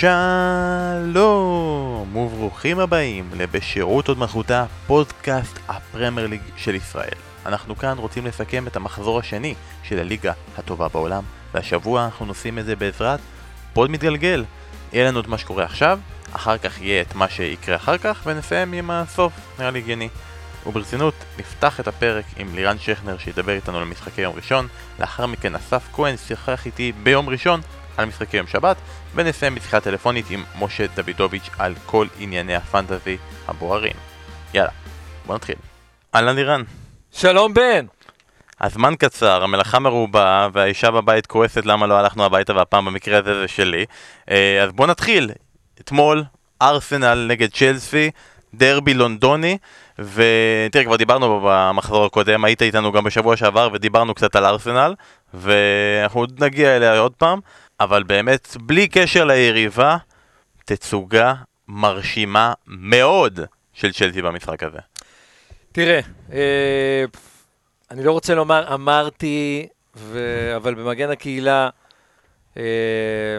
שלום וברוכים הבאים לבשירות עוד מלכותה, פודקאסט הפרמייר ליג של ישראל. אנחנו כאן רוצים לסכם את המחזור השני של הליגה הטובה בעולם, והשבוע אנחנו נושאים את זה בעזרת פוד מתגלגל. יהיה לנו את מה שקורה עכשיו, אחר כך יהיה את מה שיקרה אחר כך, ונסיים עם הסוף, נראה לי הגיוני. וברצינות, נפתח את הפרק עם לירן שכנר שידבר איתנו על משחקי יום ראשון, לאחר מכן אסף כהן שיחק איתי ביום ראשון על משחקי יום שבת, ונסיים בשיחה טלפונית עם משה דוידוביץ' על כל ענייני הפנטזי הבוערים. יאללה, בוא נתחיל. אהלן לירן. שלום בן! הזמן קצר, המלאכה מרובה, והאישה בבית כועסת למה לא הלכנו הביתה, והפעם במקרה הזה זה שלי. אה, אז בוא נתחיל. אתמול, ארסנל נגד צ'לסי, דרבי לונדוני, ותראה, כבר דיברנו במחזור הקודם, היית איתנו גם בשבוע שעבר ודיברנו קצת על ארסנל, ואנחנו עוד נגיע אליה עוד פעם, אבל באמת, בלי קשר ליריבה, תצוגה מרשימה מאוד של צ'לסי במשחק הזה. תראה, אה, אני לא רוצה לומר אמרתי, ו... אבל במגן הקהילה, אה,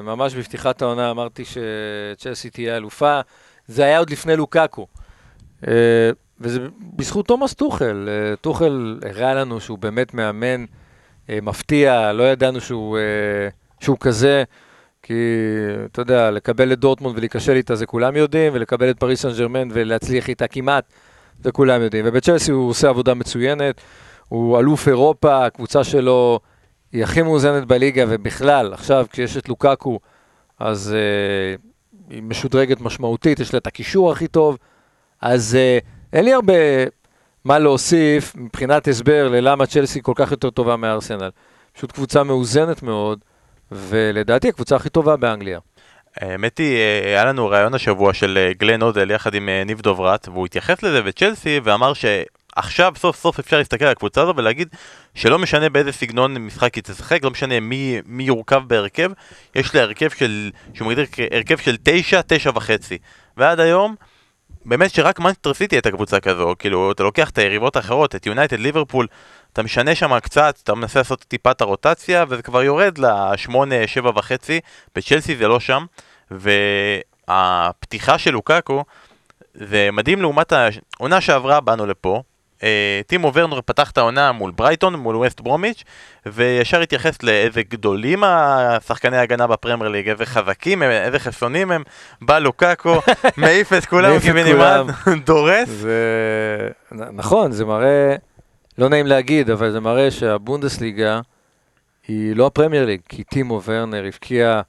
ממש בפתיחת העונה אמרתי שצ'לסי תהיה אלופה. זה היה עוד לפני לוקקו. אה, וזה בזכות תומאס טוחל. אה, טוחל הראה לנו שהוא באמת מאמן אה, מפתיע, לא ידענו שהוא, אה, שהוא כזה. כי, אתה יודע, לקבל את דורטמונד ולהיכשל איתה זה כולם יודעים, ולקבל את פריס סן ג'רמן ולהצליח איתה כמעט, זה כולם יודעים. ובצ'לסי הוא עושה עבודה מצוינת, הוא אלוף אירופה, הקבוצה שלו היא הכי מאוזנת בליגה, ובכלל, עכשיו כשיש את לוקקו, אז uh, היא משודרגת משמעותית, יש לה את הקישור הכי טוב, אז uh, אין לי הרבה מה להוסיף מבחינת הסבר ללמה צ'לסי כל כך יותר טובה מארסנל. פשוט קבוצה מאוזנת מאוד, ולדעתי הקבוצה הכי טובה באנגליה. האמת היא, אה, היה לנו ראיון השבוע של אה, גלן אודל יחד עם אה, ניב דוברת, והוא התייחס לזה בצ'לסי ואמר שעכשיו סוף סוף אפשר להסתכל על הקבוצה הזו ולהגיד שלא משנה באיזה סגנון משחק היא תשחק, לא משנה מי, מי יורכב בהרכב, יש לה הרכב של, שהוא מגדיר הרכב של תשע, תשע וחצי. ועד היום, באמת שרק מנצ'טר סיטי הייתה קבוצה כזו, כאילו, אתה לוקח את היריבות האחרות, את יונייטד, ליברפול, אתה משנה שם קצת, אתה מנסה לעשות טיפה את הרוטציה, וזה כבר יורד לשמונה, שבע וחצי, בצ'לסי זה לא שם, והפתיחה של לוקאקו, זה מדהים לעומת העונה שעברה, באנו לפה, אה, טימו ורנר פתח את העונה מול ברייטון, מול ווסט ברומיץ', וישר התייחס לאיזה גדולים השחקני ההגנה בפרמייר ליג, איזה חזקים הם, איזה חסונים הם, בא לוקאקו, מעיף את כולם קיבינימט, דורס. נכון, זה מראה, לא נעים להגיד, אבל זה מראה שהבונדסליגה היא לא הפרמייר ליג, כי טימו ורנר הבקיע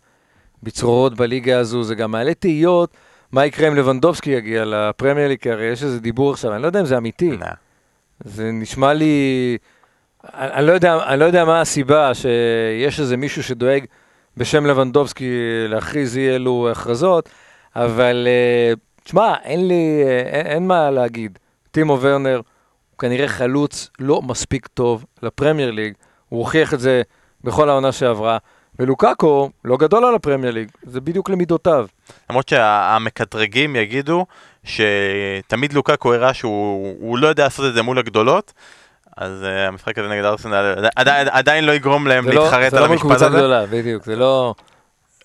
בצרורות בליגה הזו, זה גם מעלה תהיות. מה יקרה אם לבנדובסקי יגיע לפרמייר ליג, כי הרי יש איזה דיבור עכשיו, אני לא יודע אם זה אמיתי. נה. זה נשמע לי... אני, אני, לא יודע, אני לא יודע מה הסיבה שיש איזה מישהו שדואג בשם לבנדובסקי להכריז אי אלו הכרזות, אבל uh, תשמע, אין לי, אין, אין מה להגיד. טימו ורנר כנראה חלוץ לא מספיק טוב לפרמייר ליג, הוא הוכיח את זה בכל העונה שעברה, ולוקאקו לא גדול על הפרמייר ליג, זה בדיוק למידותיו. למרות שהמקטרגים יגידו שתמיד לוקאקו הראה שהוא לא יודע לעשות את זה מול הגדולות, אז uh, המשחק הזה נגד ארסנל עדיין, עדיין לא יגרום להם להתחרט לא, על המשפט הזה. זה לא מול קבוצה. גדולה, בדיוק, זה לא...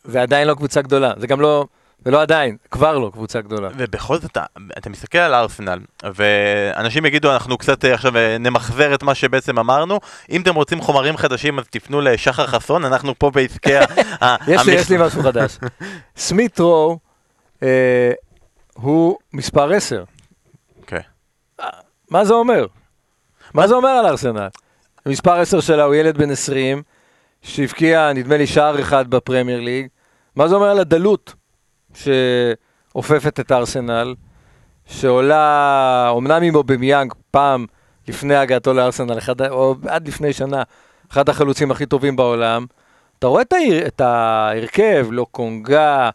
זה עדיין לא קבוצה גדולה, זה גם לא... זה לא עדיין, כבר לא קבוצה גדולה. ובכל זאת, אתה, אתה מסתכל על ארסנל, ואנשים יגידו, אנחנו קצת אה, עכשיו אה, נמחזר את מה שבעצם אמרנו. אם אתם רוצים חומרים חדשים, אז תפנו לשחר חסון, אנחנו פה בעסקי ה... יש לי, יש לי משהו חדש. סמית רו אה, הוא מספר 10. אוקיי. מה זה אומר? מה זה אומר על ארסנל? מספר 10 שלה הוא ילד בן 20, שהבקיע, נדמה לי, שער אחד בפרמייר ליג. מה זה אומר על הדלות שאופפת את ארסנל, שעולה, אמנם עם אובמיאנג, פעם לפני הגעתו לארסנל, אחד, או עד לפני שנה, אחד החלוצים הכי טובים בעולם. אתה רואה את, ההר, את ההרכב, לא קונגה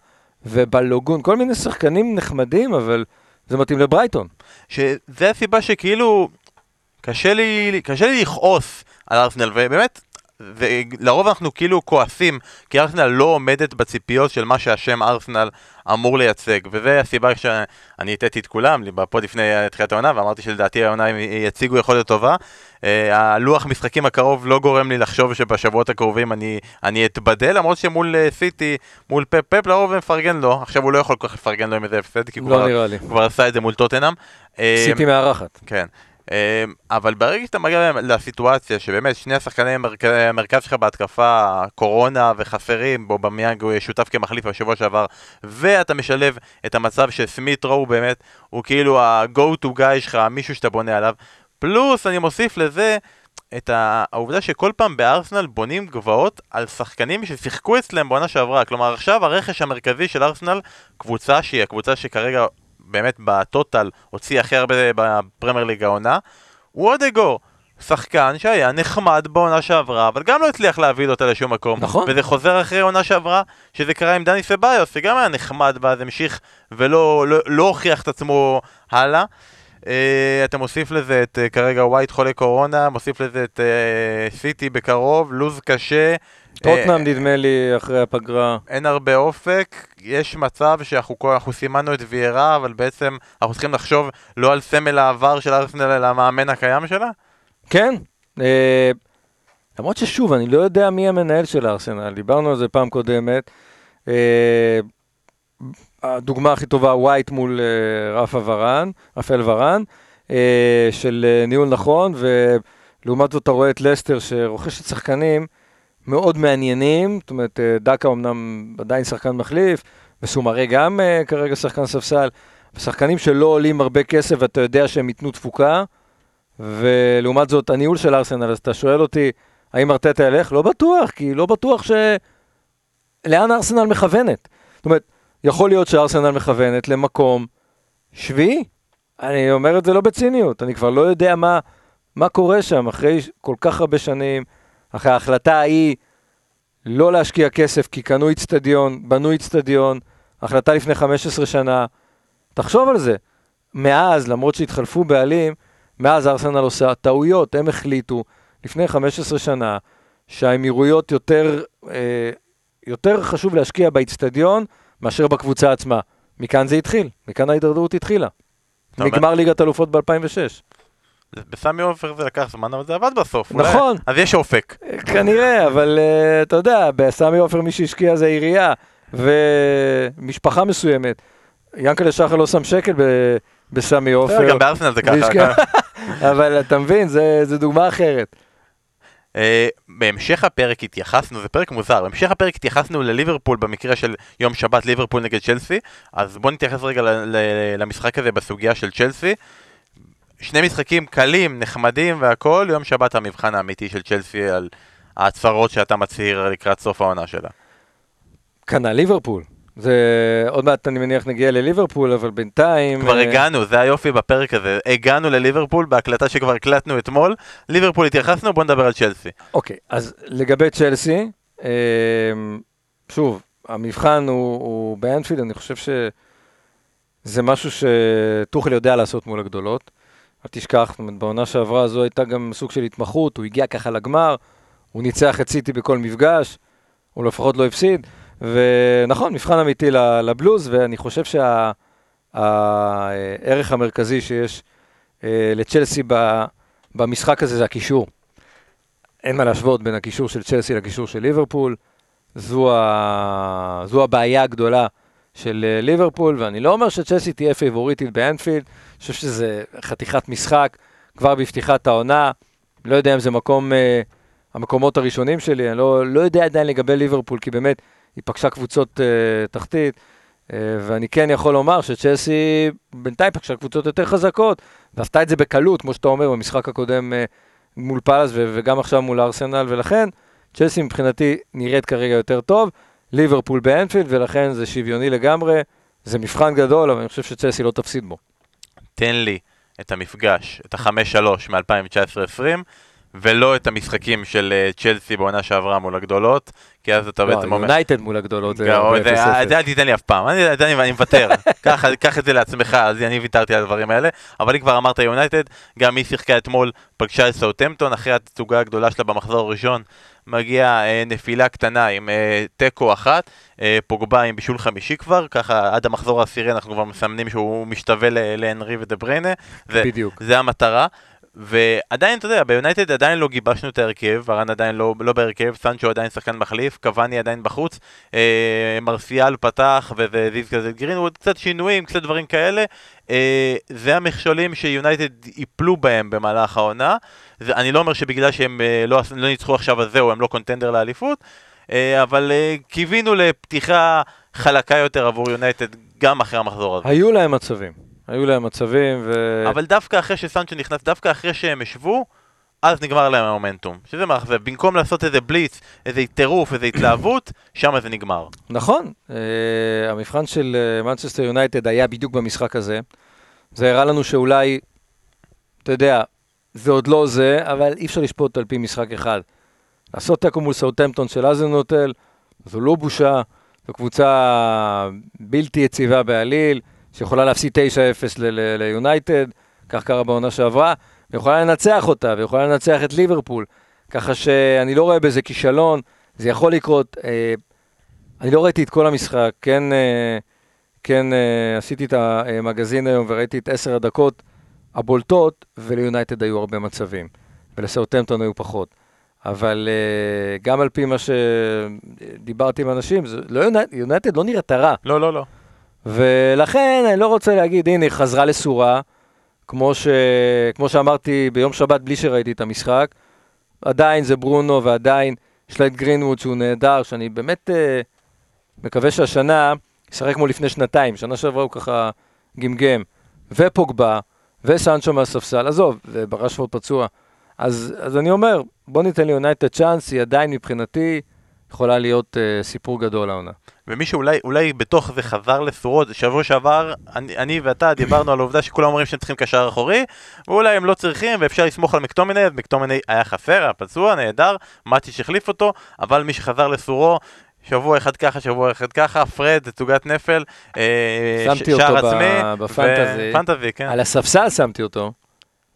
ובלוגון, כל מיני שחקנים נחמדים, אבל זה מתאים לברייטון. שזה הסיבה שכאילו קשה לי, קשה לי לכעוס על ארסנל, ובאמת, לרוב אנחנו כאילו כועסים, כי ארסנל לא עומדת בציפיות של מה שהשם ארסנל אמור לייצג, וזה הסיבה שאני הטעיתי את כולם, בפוד לפני תחילת העונה, ואמרתי שלדעתי העונה הם יציגו יכולת טובה. Uh, הלוח משחקים הקרוב לא גורם לי לחשוב שבשבועות הקרובים אני, אני אתבדל, למרות שמול uh, סיטי, מול פפ, פפ לרוב מפרגן לו, עכשיו הוא לא יכול כל כך לפרגן לו עם איזה הפסד, כי הוא לא כבר, כבר עשה את זה מול טוטנאם. סיטי מארחת. כן. אמ, אבל ברגע שאתה מגיע לסיטואציה שבאמת שני השחקני המרכז שלך בהתקפה, קורונה וחסרים, בו במיאנג הוא שותף כמחליף בשבוע שעבר, ואתה משלב את המצב שסמית רואו באמת, הוא כאילו ה-go to guy שלך, מישהו שאתה בונה עליו, פלוס אני מוסיף לזה את העובדה שכל פעם בארסנל בונים גבעות על שחקנים ששיחקו אצלם בעונה שעברה, כלומר עכשיו הרכש המרכזי של ארסנל, קבוצה שהיא הקבוצה שכרגע באמת בטוטל הוציא הכי הרבה בפרמייר ליג העונה, הוא אודגור. שחקן שהיה נחמד בעונה שעברה, אבל גם לא הצליח להביא אותה לשום מקום. נכון. וזה חוזר אחרי עונה שעברה, שזה קרה עם דני סביוס, שגם היה נחמד ואז המשיך ולא לא, לא הוכיח את עצמו הלאה. Uh, אתה מוסיף לזה את uh, כרגע ווייט חולה קורונה, מוסיף לזה את uh, סיטי בקרוב, לוז קשה. טוטנאם נדמה לי אחרי הפגרה. אין הרבה אופק, יש מצב שאנחנו סימנו את ויירה, אבל בעצם אנחנו צריכים לחשוב לא על סמל העבר של ארסנל, אלא המאמן הקיים שלה? כן. אה, למרות ששוב, אני לא יודע מי המנהל של ארסנל, דיברנו על זה פעם קודמת. אה, הדוגמה הכי טובה, ווייט מול אה, רפה ורן, רפאל ורן, אה, של אה, ניהול נכון, ולעומת זאת אתה רואה את לסטר שרוכשת שחקנים. מאוד מעניינים, זאת אומרת, אה, דקה אמנם עדיין שחקן מחליף, וסומרי גם uh, כרגע שחקן ספסל, שחקנים שלא עולים הרבה כסף ואתה יודע שהם ייתנו תפוקה, ולעומת זאת הניהול של ארסנל, אז אתה שואל אותי, האם ארטטה ילך? לא בטוח, כי לא בטוח ש... לאן ארסנל מכוונת. זאת אומרת, יכול להיות שארסנל מכוונת למקום שביעי. אני אומר את זה לא בציניות, אני כבר לא יודע מה, מה קורה שם אחרי כל כך הרבה שנים. אחרי ההחלטה ההיא לא להשקיע כסף כי קנו איצטדיון, בנו איצטדיון, החלטה לפני 15 שנה. תחשוב על זה. מאז, למרות שהתחלפו בעלים, מאז ארסנל עושה טעויות, הם החליטו לפני 15 שנה שהאמירויות יותר, אה, יותר חשוב להשקיע באיצטדיון מאשר בקבוצה עצמה. מכאן זה התחיל, מכאן ההידרדרות התחילה. נגמר ליגת אלופות ב-2006. בסמי עופר זה לקח זמן, אבל זה עבד בסוף. נכון. אז יש אופק. כנראה, אבל uh, אתה יודע, בסמי עופר מי שהשקיע זה עירייה ומשפחה מסוימת. ינקלה שחר לא שם שקל בסמי עופר. גם בארסנל זה ככה. אבל אתה מבין, זה דוגמה אחרת. Uh, בהמשך הפרק התייחסנו, זה פרק מוזר, בהמשך הפרק התייחסנו לליברפול במקרה של יום שבת ליברפול נגד צ'לסי, אז בואו נתייחס רגע למשחק הזה בסוגיה של צ'לסי. שני משחקים קלים, נחמדים והכל, יום שבת המבחן האמיתי של צ'לסי על ההצהרות שאתה מצהיר לקראת סוף העונה שלה. כנ"ל ליברפול. זה עוד מעט אני מניח נגיע לליברפול, אבל בינתיים... כבר uh... הגענו, זה היופי בפרק הזה. הגענו לליברפול בהקלטה שכבר הקלטנו אתמול. ליברפול התייחסנו, בוא נדבר על צ'לסי. אוקיי, okay, אז לגבי צ'לסי, uh, שוב, המבחן הוא, הוא באנפילד, אני חושב שזה משהו שטוחל יודע לעשות מול הגדולות. אל תשכח, זאת אומרת, בעונה שעברה זו הייתה גם סוג של התמחות, הוא הגיע ככה לגמר, הוא ניצח את סיטי בכל מפגש, הוא לפחות לא הפסיד, ונכון, מבחן אמיתי לבלוז, ואני חושב שהערך שה, המרכזי שיש אה, לצ'לסי במשחק הזה זה הקישור. אין מה להשוות בין הקישור של צ'לסי לקישור של ליברפול, זו, ה... זו הבעיה הגדולה של אה, ליברפול, ואני לא אומר שצ'לסי תהיה פייבוריטית באנפילד, אני חושב שזה חתיכת משחק כבר בפתיחת העונה, לא יודע אם זה מקום, uh, המקומות הראשונים שלי, אני לא, לא יודע עדיין לגבי ליברפול, כי באמת היא פגשה קבוצות uh, תחתית, uh, ואני כן יכול לומר שצ'לסי בינתיים פגשה קבוצות יותר חזקות, ועשתה את זה בקלות, כמו שאתה אומר, במשחק הקודם uh, מול פאלאס וגם עכשיו מול ארסנל, ולכן צ'לסי מבחינתי נראית כרגע יותר טוב. ליברפול באנפילד, ולכן זה שוויוני לגמרי. זה מבחן גדול, אבל אני חושב שצלסי לא תפסיד בו. תן לי את המפגש, את ה-5-3 מ-2019-2020, ולא את המשחקים של אה, צ'לסי בעונה שעברה מול הגדולות, כי אז אתה לא, בעצם אומר... יונייטד מול הגדולות, זה הרבה זה- אה. זה אל תיתן לי אף פעם, אני מוותר, קח את זה לעצמך, אז אני ויתרתי על הדברים האלה, אבל אם כבר אמרת יונייטד, גם היא שיחקה אתמול, פגשה את סאוטמפטון, אחרי התצוגה הגדולה שלה במחזור הראשון, מגיעה אה, נפילה קטנה עם אה, תיקו אחת, אה, פוגבה עם בישול חמישי כבר, ככה עד המחזור העשירי אנחנו כבר מסמנים שהוא משתווה ל- להנרי ודה בריינה, בדיוק. זה המטרה. ועדיין, אתה יודע, ביונייטד עדיין לא גיבשנו את ההרכב, ורן עדיין לא, לא בהרכב, סנצ'ו עדיין שחקן מחליף, קוואני עדיין בחוץ, אה, מרסיאל פתח וזה זיז כזה גרינווד, קצת שינויים, קצת דברים כאלה. אה, זה המכשולים שיונייטד ייפלו בהם במהלך העונה. זה, אני לא אומר שבגלל שהם אה, לא, לא ניצחו עכשיו אז זהו, הם לא קונטנדר לאליפות, אה, אבל אה, קיווינו לפתיחה חלקה יותר עבור יונייטד גם אחרי המחזור הזה. היו להם מצבים. היו להם מצבים, ו... אבל דווקא אחרי שסנצ'ו נכנס, דווקא אחרי שהם השוו, אז נגמר להם המומנטום. שזה מאכזב, במקום לעשות איזה בליץ, איזה טירוף, איזה התלהבות, שם זה נגמר. נכון, אה, המבחן של מנצ'סטר יונייטד היה בדיוק במשחק הזה. זה הראה לנו שאולי, אתה יודע, זה עוד לא זה, אבל אי אפשר לשפוט על פי משחק אחד. לעשות תיקו מול סאוטמפטון של האזנהוטל, זו לא בושה, זו קבוצה בלתי יציבה בעליל, שיכולה להפסיד 9-0 ל- ל- ליונייטד, כך קרה בעונה שעברה, ויכולה לנצח אותה, ויכולה לנצח את ליברפול. ככה שאני לא רואה בזה כישלון, זה יכול לקרות. אה, אני לא ראיתי את כל המשחק, כן, אה, כן אה, עשיתי את המגזין היום וראיתי את עשר הדקות הבולטות, וליונייטד היו הרבה מצבים, ולסאוטמפטון היו פחות. אבל אה, גם על פי מה שדיברתי עם אנשים, לא יונייטד לא נראית רע. לא, לא, לא. ולכן אני לא רוצה להגיד, הנה, היא חזרה לסורה, כמו, ש... כמו שאמרתי ביום שבת בלי שראיתי את המשחק. עדיין זה ברונו ועדיין יש לה את גרינווד שהוא נהדר, שאני באמת אה, מקווה שהשנה ישחק כמו לפני שנתיים, שנה שעברה הוא ככה גמגם, ופוגבה, וסנצ'ו מהספסל, עזוב, וברשפורד פצוע. אז, אז אני אומר, בוא ניתן ליונייטד צ'אנס, היא עדיין מבחינתי יכולה להיות אה, סיפור גדול העונה. ומי שאולי אולי בתוך זה חזר לסורות, שבוע שעבר, אני, אני ואתה דיברנו על העובדה שכולם אומרים שהם צריכים קשר אחורי, ואולי הם לא צריכים, ואפשר לסמוך על מקטומני, אז מקטומני היה חסר, היה פצוע, נהדר, מאטיש החליף אותו, אבל מי שחזר לסורו, שבוע אחד ככה, שבוע אחד ככה, פרד, תצוגת נפל, אה, שמתי שער אותו עצמי, בפנטזי. פנטזי, כן. על הספסל שמתי אותו,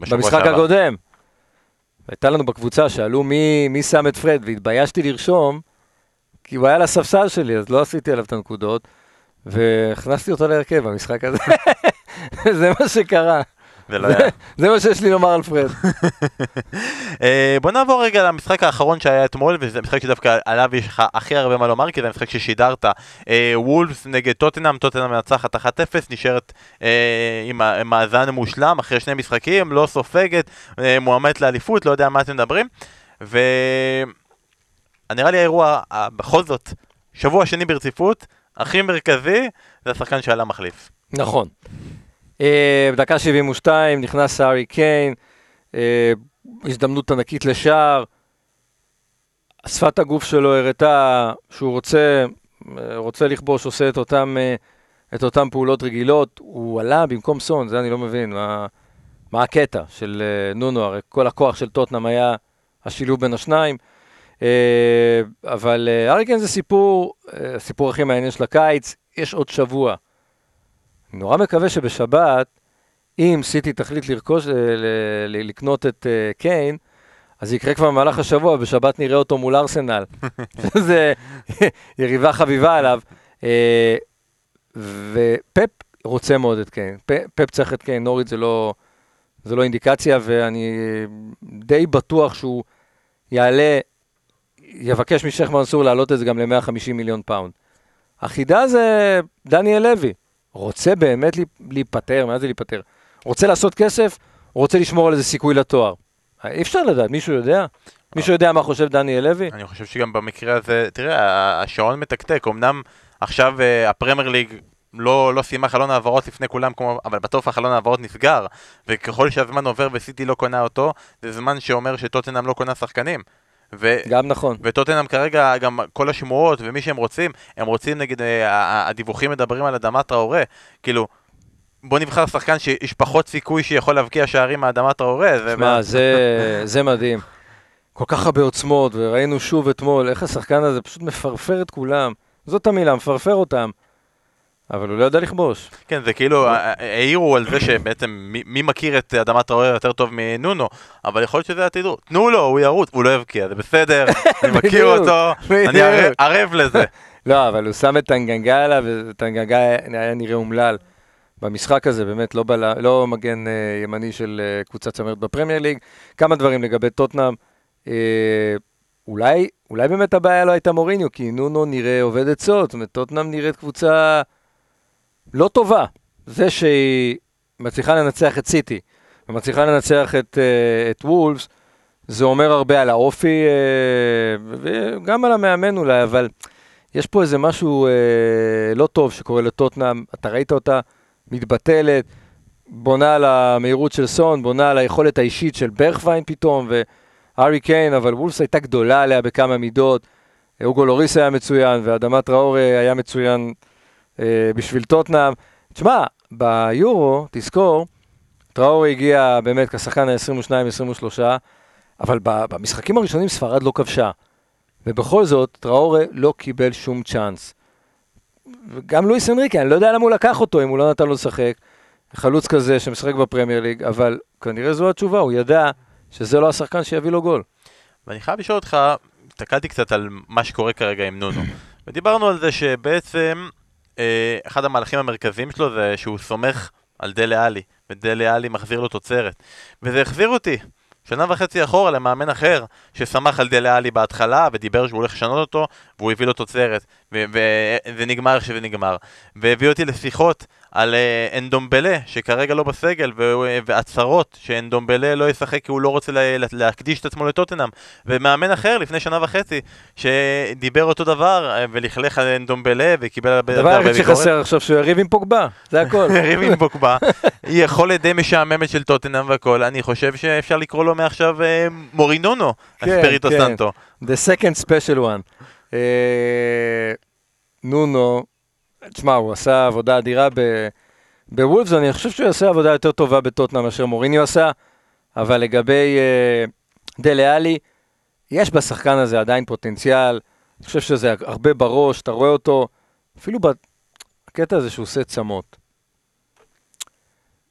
במשחק שעבר. הקודם. הייתה לנו בקבוצה, שאלו מי, מי שם את פרד, והתביישתי לרשום, כי הוא היה לספסל שלי, אז לא עשיתי עליו את הנקודות, והכנסתי אותו להרכב במשחק הזה. זה מה שקרה. זה לא היה. זה מה שיש לי לומר על פרד. אה, בוא נעבור רגע למשחק האחרון שהיה אתמול, וזה משחק שדווקא עליו יש לך הכי הרבה מה לומר, כי זה המשחק ששידרת. אה, וולפס נגד טוטנאם, טוטנאם מנצחת 1-0, נשארת אה, עם מאזן מושלם אחרי שני משחקים, לא סופגת, מועמדת לאליפות, לא יודע מה אתם מדברים. ונראה לי האירוע, בכל זאת, שבוע שני ברציפות, הכי מרכזי, זה השחקן שעלה מחליף. נכון. אה, בדקה 72 נכנס הארי קיין, אה, הזדמנות ענקית לשער. שפת הגוף שלו הראתה שהוא רוצה, אה, רוצה לכבוש, עושה את אותם, את אותם פעולות רגילות. הוא עלה במקום סון, זה אני לא מבין. מה, מה הקטע של נונו? הרי כל הכוח של טוטנאם היה השילוב בין השניים. אה, אבל אה, הארי קיין זה סיפור, אה, הסיפור הכי מעניין של הקיץ. יש עוד שבוע. אני נורא מקווה שבשבת, אם סיטי תחליט לרכוש, אה, לקנות את אה, קיין, אז יקרה כבר במהלך השבוע, בשבת נראה אותו מול ארסנל. זה יריבה חביבה עליו. אה, ופפ רוצה מאוד את קיין. פפ צריך את קיין, נוריד זה לא, זה לא אינדיקציה, ואני די בטוח שהוא יעלה, יבקש משייח' מנסור להעלות את זה גם ל-150 מיליון פאונד. החידה זה דניאל לוי. רוצה באמת להיפ- להיפטר, מה זה להיפטר? רוצה לעשות כסף, רוצה לשמור על איזה סיכוי לתואר? אי אפשר לדעת, מישהו יודע? מישהו יודע מה חושב דניאל לוי? אני חושב שגם במקרה הזה, תראה, השעון מתקתק, אמנם עכשיו אה, הפרמייר ליג לא, לא סיימה חלון העברות לפני כולם, כמו, אבל בסוף החלון העברות נסגר, וככל שהזמן עובר וסיטי לא קונה אותו, זה זמן שאומר שטוטנאם לא קונה שחקנים. ו... גם נכון. וטוטנאם כרגע, גם כל השמועות ומי שהם רוצים, הם רוצים נגיד, אה, הדיווחים מדברים על אדמת טראורה, כאילו, בוא נבחר שחקן שיש פחות סיכוי שיכול להבקיע שערים מאדמת טראורה. שמע, זה, זה מדהים. כל כך הרבה עוצמות, וראינו שוב אתמול איך השחקן הזה פשוט מפרפר את כולם. זאת המילה, מפרפר אותם. אבל הוא לא יודע לכבוש. כן, זה כאילו, העירו על זה שבעצם מי, מכיר את אדמת טראורי יותר טוב מנונו, אבל יכול להיות שזה התדעו. תנו לו, הוא ירוץ, הוא לא יבקיע, זה בסדר, אני מכיר אותו, אני ערב, לזה. לא, אבל הוא שם את טנגנגה עליו, וטנגנגה היה נראה אומלל. במשחק הזה, באמת לא, בלה, לא מגן uh, ימני של uh, קבוצת צמרת בפרמייר ליג. כמה דברים לגבי טוטנאם. Uh, אולי, אולי באמת הבעיה לא הייתה מוריניו, כי נונו נראה עובד עצות, זאת אומרת, טוטנאם נראית קבוצה לא טובה. זה שהיא מצליחה לנצח את סיטי, ומצליחה לנצח את, uh, את וולפס, זה אומר הרבה על האופי, uh, וגם על המאמן אולי, אבל יש פה איזה משהו uh, לא טוב שקורה לטוטנאם, אתה ראית אותה מתבטלת, בונה על המהירות של סון, בונה על היכולת האישית של ברכווין פתאום, והארי קיין, אבל וולפס הייתה גדולה עליה בכמה מידות. אוגו לוריס היה מצוין, ואדמת ראורי היה מצוין אה, בשביל טוטנאם. תשמע, ביורו, תזכור, טראורי הגיע באמת כשחקן ה-22-23, אבל במשחקים הראשונים ספרד לא כבשה. ובכל זאת, טראורי לא קיבל שום צ'אנס. וגם לואיס אנריקה, אני לא יודע למה הוא לקח אותו אם הוא לא נתן לו לשחק. חלוץ כזה שמשחק בפרמייר ליג, אבל כנראה זו התשובה, הוא ידע שזה לא השחקן שיביא לו גול. ואני חייב לשאול אותך, הסתכלתי קצת על מה שקורה כרגע עם נונו, ודיברנו על זה שבעצם אה, אחד המהלכים המרכזיים שלו זה שהוא סומך על דלה עלי, ודלה עלי מחזיר לו תוצרת. וזה החזיר אותי שנה וחצי אחורה למאמן אחר, ששמח על דלה עלי בהתחלה, ודיבר שהוא הולך לשנות אותו, והוא הביא לו תוצרת, וזה נגמר איך שזה נגמר. והביא אותי לשיחות על uh, אנדומבלה, שכרגע לא בסגל, והצהרות שאנדומבלה לא ישחק כי הוא לא רוצה לה, להקדיש את עצמו לטוטנאם. ומאמן אחר לפני שנה וחצי, שדיבר אותו דבר, אה, ולכלך על אנדומבלה, וקיבל הרבה ביקורת. הדבר היחיד שחסר עכשיו שהוא יריב עם פוגבה, זה הכל. יריב עם פוגבה. יכולת די משעממת של טוטנאם והכל, אני חושב שאפשר לקרוא לו מעכשיו uh, מורינונו, כן, אספריטו כן. סנטו. The second special one. נונו, תשמע, הוא עשה עבודה אדירה בוולפס, אני חושב שהוא יעשה עבודה יותר טובה בטוטנאם מאשר מוריניו עשה, אבל לגבי uh, דלה עלי, יש בשחקן הזה עדיין פוטנציאל, אני חושב שזה הרבה בראש, אתה רואה אותו, אפילו בקטע הזה שהוא עושה צמות.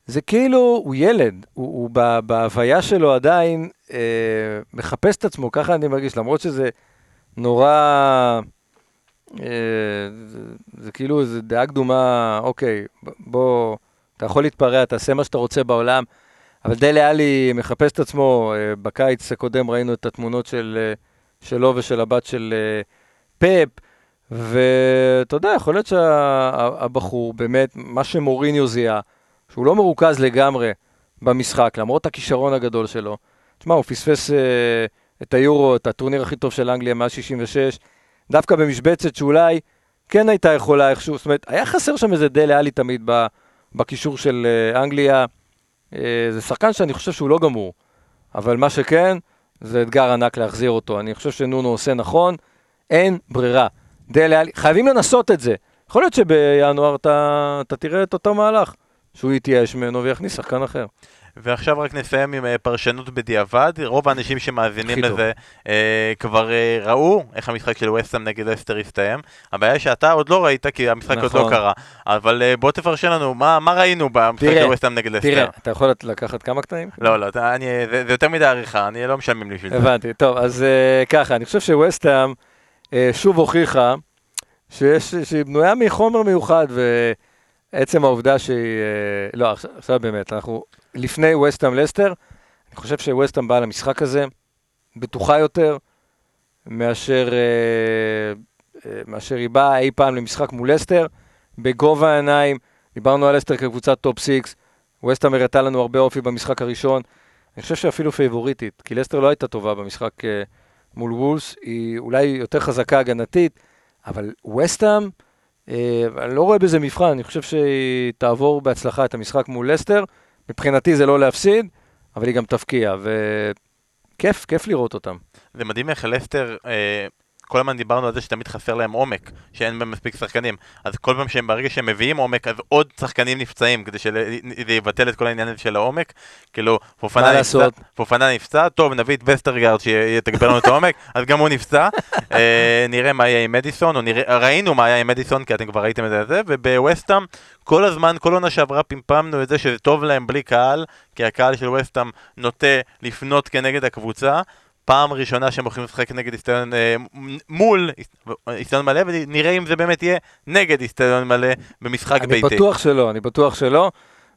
זה כאילו, הוא ילד, הוא, הוא בהוויה שלו עדיין אה, מחפש את עצמו, ככה אני מרגיש, למרות שזה נורא... אה, זה, זה כאילו איזה דעה קדומה, אוקיי, בוא, אתה יכול להתפרע, תעשה מה שאתה רוצה בעולם, אבל דלה עלי מחפש את עצמו, אה, בקיץ הקודם ראינו את התמונות של, אה, שלו ושל הבת של פאפ, ואתה יודע, יכול להיות שהבחור שה, באמת, מה שמוריניו זיהה, שהוא לא מרוכז לגמרי במשחק, למרות הכישרון הגדול שלו. תשמע, הוא פספס את היורו, את הטורניר הכי טוב של אנגליה מאז 66, דווקא במשבצת שאולי כן הייתה יכולה איכשהו, זאת אומרת, היה חסר שם איזה די לאלי תמיד בקישור של אה, אנגליה. אה, זה שחקן שאני חושב שהוא לא גמור, אבל מה שכן, זה אתגר ענק להחזיר אותו. אני חושב שנונו עושה נכון, אין ברירה. די לאלי, חייבים לנסות את זה. יכול להיות שבינואר אתה, אתה תראה את אותו מהלך, שהוא יתייאש ממנו ויכניס שחקן אחר. ועכשיו רק נסיים עם אה, פרשנות בדיעבד. רוב האנשים שמאזינים לזה אה, כבר אה, ראו איך המשחק של ווסטהאם נגד אסטר הסתיים. הבעיה שאתה עוד לא ראית כי המשחק נכון. עוד לא נכון. קרה. אבל אה, בוא תפרשן לנו, מה, מה ראינו במשחק של ווסטהאם נגד אסטר? תראה, אתה יכול לקחת כמה קטעים? לא, לא, אתה, אני, זה, זה יותר מדי עריכה, אני לא משלמים לי בשביל זה. הבנתי, טוב, אז אה, ככה, אני חושב שווסטהאם אה, שוב הוכיחה שיש, שהיא בנויה מחומר מיוחד, ועצם העובדה שהיא... אה, לא, עכשיו, באמת, אנחנו לפני ווסטהאם לסטר, אני חושב שווסטהאם באה למשחק הזה בטוחה יותר מאשר, אה, אה, מאשר היא באה אי פעם למשחק מול לסטר, בגובה העיניים, דיברנו על לסטר כקבוצת top six, ווסטהאם הראתה לנו הרבה אופי במשחק הראשון, אני חושב שאפילו פייבוריטית, כי לסטר לא הייתה טובה במשחק מול וולס, היא אולי יותר חזקה הגנתית, אבל ווסטהאם, אה, אני לא רואה בזה מבחן, אני חושב שהיא תעבור בהצלחה את המשחק מול לסטר, מבחינתי זה לא להפסיד, אבל היא גם תפקיע, וכיף, כיף לראות אותם. זה מדהים איך לסטר, אה, כל הזמן דיברנו על זה שתמיד חסר להם עומק, שאין בהם מספיק שחקנים. אז כל פעם שהם, ברגע שהם מביאים עומק, אז עוד שחקנים נפצעים, כדי שזה יבטל את כל העניין הזה של העומק. כאילו, פופנה נפצע? פופנה נפצע, טוב, נביא את וסטרגרד שיתגבר לנו את העומק, אז גם הוא נפצע. אה, נראה מה יהיה עם מדיסון, או נראה, ראינו מה היה עם מדיסון, כי אתם כבר ראיתם את זה, ובווסטאם, כל הזמן, כל עונה שעברה פמפמנו את זה שזה טוב להם בלי קהל, כי הקהל של ווסטאם נוטה לפנות כנגד הקבוצה. פעם ראשונה שהם הולכים לשחק נגד איסטדיון אה, מול איסטדיון מלא, ונראה אם זה באמת יהיה נגד איסטדיון מלא במשחק אני ביתי. בטוח שלא, אני בטוח שלא.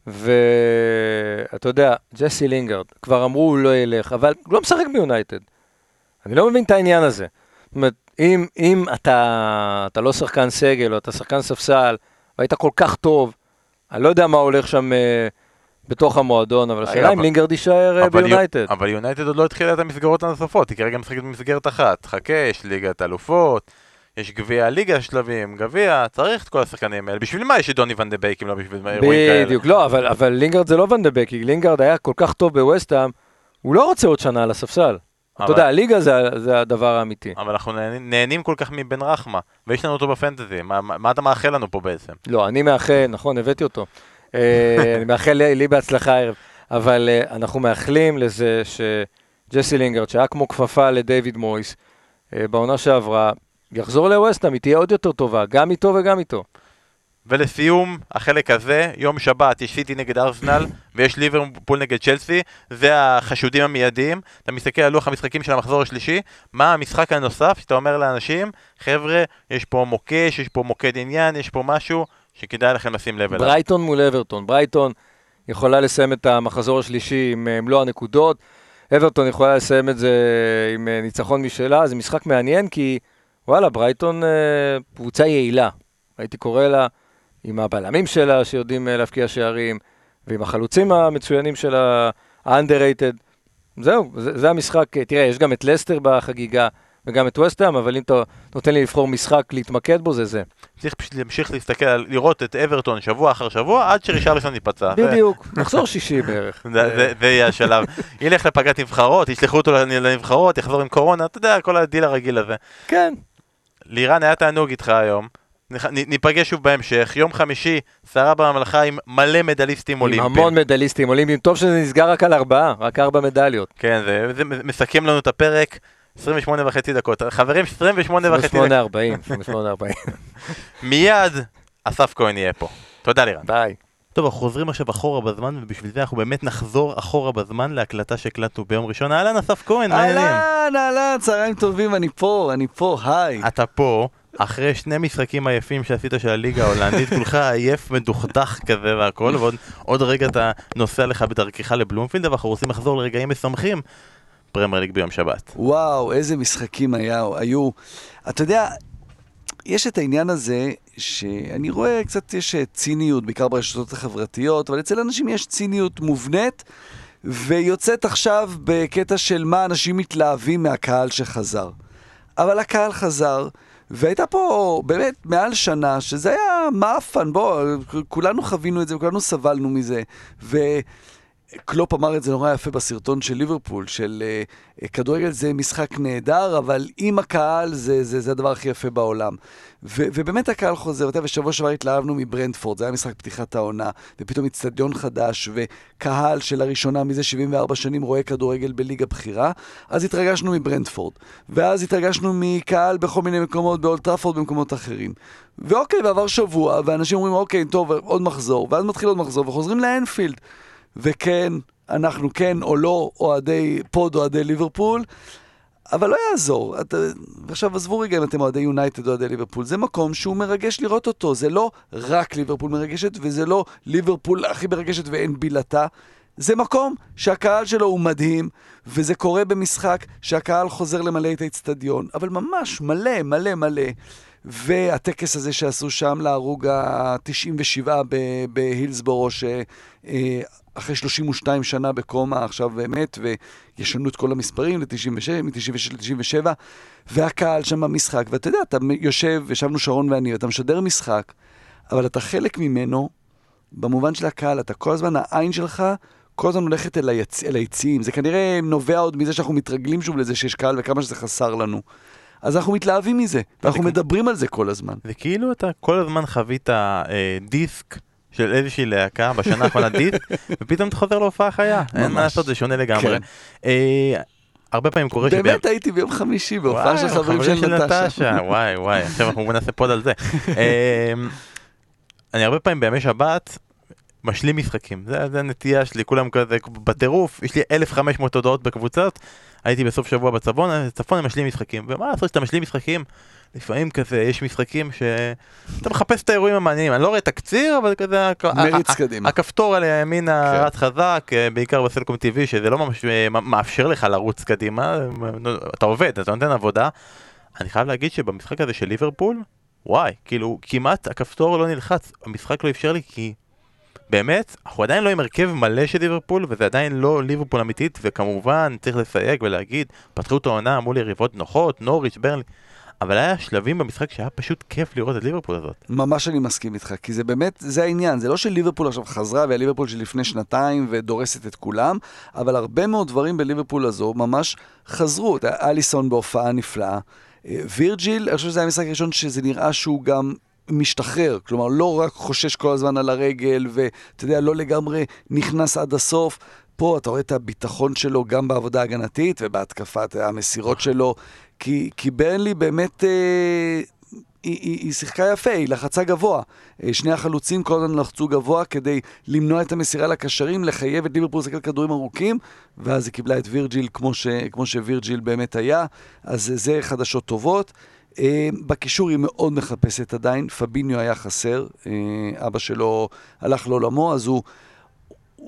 ואתה יודע, ג'סי לינגרד, כבר אמרו הוא לא ילך, אבל הוא לא משחק ביונייטד. אני לא מבין את העניין הזה. זאת אומרת, אם, אם אתה, אתה לא שחקן סגל או אתה שחקן ספסל, והיית כל כך טוב, אני לא יודע מה הולך שם אה, בתוך המועדון, אבל השאלה אם לינגרד יישאר אה, ביונייטד. יו- אבל יונייטד עוד לא התחילה את המסגרות הנוספות, היא כרגע משחקת במסגרת אחת. חכה, יש ליגת אלופות, יש גביע הליגה שלבים, גביע, צריך את כל השחקנים האלה. בשביל מה יש את דוני ון דה בייק אם לא בשביל אירועים כאלה? בדיוק, לא, אבל, אבל לינגרד זה לא ונדבק, כי לינגרד היה כל כך טוב בווסטהאם, הוא לא רוצה עוד שנה על הספסל. אתה אבל- יודע, הליגה זה, זה הדבר האמיתי. אבל אנחנו נהנים, נהנים כל כך מבן רחמה, ויש לנו אותו בפנטזי, מה, מה, מה אתה מאחל לנו פה בעצם? לא, אני מאחל, נכון, הבאתי אותו. אה, אני מאחל לי, לי בהצלחה הערב, אבל אה, אנחנו מאחלים לזה שג'סי לינגרד, שהיה כמו כפפה לדייוויד מויס, אה, בעונה שעברה, יחזור לווסטהאם, היא תהיה עוד יותר טובה, גם איתו וגם איתו. ולסיום, החלק הזה, יום שבת, יש סיטי נגד ארסנל, ויש ליברפול נגד צ'לסי, זה החשודים המיידיים. אתה מסתכל על לוח המשחקים של המחזור השלישי, מה המשחק הנוסף שאתה אומר לאנשים, חבר'ה, יש פה מוקש, יש פה מוקד עניין, יש פה משהו שכדאי לכם לשים לב אליו. ברייטון מול אברטון, ברייטון יכולה לסיים את המחזור השלישי עם אה, מלוא הנקודות, אברטון יכולה לסיים את זה עם אה, ניצחון משלה, זה משחק מעניין כי וואלה, ברייטון אה, קבוצה יעילה, הייתי קורא לה, עם הבלמים שלה שיודעים אה, להבקיע שערים, ועם החלוצים המצוינים של ה-underrated. זהו, זה, זה המשחק, אה, תראה, יש גם את לסטר בחגיגה וגם את וסטהאם, אבל אם אתה נותן לי לבחור משחק להתמקד בו, זה זה. צריך פשוט להמשיך להסתכל, לראות את אברטון שבוע אחר שבוע, עד שרישרליסון ייפצע. בדיוק, מחזור שישי בערך. זה, יהיה השלב. ילך לפגרת נבחרות, ישלחו אותו לנבחרות, יחזור עם קורונה, אתה יודע, כל הדיל הרגיל הזה. כן, לירן, היה תענוג איתך היום. ניפגש שוב בהמשך. יום חמישי, שרה בממלכה עם מלא מדליסטים עם אולימפיים. המון מדליסטים אולימפיים. טוב שזה נסגר רק על ארבעה, רק ארבע מדליות. כן, זה, זה מסכם לנו את הפרק. 28 וחצי דקות. חברים, 28 וחצי דקות. 28-40, 28-40. מיד אסף כהן יהיה פה. תודה לירן. ביי. טוב, אנחנו חוזרים עכשיו אחורה בזמן, ובשביל זה אנחנו באמת נחזור אחורה בזמן להקלטה שהקלטנו ביום ראשון. אהלן, אסף כהן, מה העניינים? אהלן, אהלן, צהריים טובים, אני פה, אני פה, היי. אתה פה, אחרי שני משחקים עייפים שעשית של הליגה ההולנדית, כולך עייף, מדוכדך כזה והכל, ועוד עוד רגע אתה נוסע לך בדרכך לבלומפילד, אבל אנחנו רוצים לחזור לרגעים משמחים. פרמייר ליג ביום שבת. וואו, איזה משחקים היה, היו. אתה יודע, יש את העניין הזה שאני רואה קצת, יש ציניות, בעיקר ברשתות החברתיות, אבל אצל אנשים יש ציניות מובנית, ויוצאת עכשיו בקטע של מה אנשים מתלהבים מהקהל שחזר. אבל הקהל חזר, והייתה פה באמת מעל שנה, שזה היה מאפן, בוא, כולנו חווינו את זה, כולנו סבלנו מזה. ו... קלופ אמר את זה נורא יפה בסרטון של ליברפול, של אה, כדורגל זה משחק נהדר, אבל עם הקהל זה, זה, זה הדבר הכי יפה בעולם. ו, ובאמת הקהל חוזר, אתה יודע, ושבוע שעבר התלהבנו מברנדפורד, זה היה משחק פתיחת העונה, ופתאום אצטדיון חדש, וקהל שלראשונה מזה 74 שנים רואה כדורגל בליגה בכירה, אז התרגשנו מברנדפורד, ואז התרגשנו מקהל בכל מיני מקומות, באולד טראפורד, במקומות אחרים. ואוקיי, ועבר שבוע, ואנשים אומרים, אוקיי, טוב, עוד מחזור, ואז מתחיל עוד מחזור, וחוזרים לאנפילד. וכן, אנחנו כן או לא אוהדי פוד, אוהדי ליברפול, אבל לא יעזור. את, עכשיו עזבו רגע אם אתם אוהדי יונייטד או אוהדי ליברפול, זה מקום שהוא מרגש לראות אותו. זה לא רק ליברפול מרגשת, וזה לא ליברפול הכי מרגשת ואין בילתה. זה מקום שהקהל שלו הוא מדהים, וזה קורה במשחק שהקהל חוזר למלא את האצטדיון, אבל ממש מלא, מלא, מלא. והטקס הזה שעשו שם להרוג ה-97 בהילסבורו, שאחרי 32 שנה בקומה עכשיו מת, וישנו את כל המספרים ל-96, מ-96 ל-97, והקהל שם במשחק, ואתה יודע, אתה יושב, ישבנו שרון ואני, ואתה משדר משחק, אבל אתה חלק ממנו, במובן של הקהל, אתה כל הזמן, העין שלך כל הזמן הולכת אל, היצ... אל היציעים. זה כנראה נובע עוד מזה שאנחנו מתרגלים שוב לזה שיש קהל וכמה שזה חסר לנו. אז אנחנו מתלהבים מזה, ואנחנו כמו- מדברים על זה כל הזמן. זה כאילו אתה כל הזמן חווית אה, דיסק של איזושהי להקה, בשנה האחרונה דיסק, ופתאום אתה חוזר להופעה חיה. אין מה. לעשות, זה שונה לגמרי. כן. אה, הרבה פעמים קורה שביום- באמת הייתי ביום חמישי בהופעה של חברים של נטשה. וואי וואי, עכשיו אנחנו נעשה פוד על זה. אמ, אני הרבה פעמים בימי שבת משלים משחקים, זה, זה הנטייה שלי, כולם כזה בטירוף, יש לי 1,500 הודעות בקבוצות, הייתי בסוף שבוע בצפון, בצפון אני משלים משחקים, ומה לעשות שאתה משלים משחקים? לפעמים כזה, יש משחקים שאתה מחפש את האירועים המעניינים, אני לא רואה תקציר, אבל כזה, מריץ קדימה. הכפתור על הימינה כן. רץ חזק, אה, בעיקר בסלקום TV, שזה לא ממש אה, מאפשר לך לרוץ קדימה, אתה עובד, אתה נותן עבודה. אני חייב להגיד שבמשחק הזה של ליברפול, וואי, כאילו, כמעט הכפתור לא נלחץ, המשחק לא אפשר לי כי... באמת, אנחנו עדיין לא עם הרכב מלא של ליברפול, וזה עדיין לא ליברפול אמיתית, וכמובן, צריך לסייג ולהגיד, פתחו את העונה מול יריבות נוחות, נוריץ', ברלי, אבל היה שלבים במשחק שהיה פשוט כיף לראות את ליברפול הזאת. ממש אני מסכים איתך, כי זה באמת, זה העניין, זה לא שליברפול עכשיו חזרה והליברפול של לפני שנתיים ודורסת את כולם, אבל הרבה מאוד דברים בליברפול הזו ממש חזרו. אליסון בהופעה נפלאה. אה, וירג'יל, אני חושב שזה היה המשחק הראשון שזה נראה שהוא גם משתחרר, כלומר לא רק חושש כל הזמן על הרגל, ואתה יודע, לא לגמרי נכנס עד הסוף. פה אתה רואה את הביטחון שלו גם בעבודה ההגנתית ובהתקפת המסירות שלו, כי, כי ברנלי באמת... אה, היא, היא, היא שיחקה יפה, היא לחצה גבוה. אה, שני החלוצים כל הזמן לחצו גבוה כדי למנוע את המסירה לקשרים, לחייב את ליברפול לשחק כדורים ארוכים, ואז היא קיבלה את וירג'יל כמו, ש, כמו שווירג'יל באמת היה, אז זה חדשות טובות. אה, בקישור היא מאוד מחפשת עדיין, פביניו היה חסר, אה, אבא שלו הלך לעולמו, אז הוא...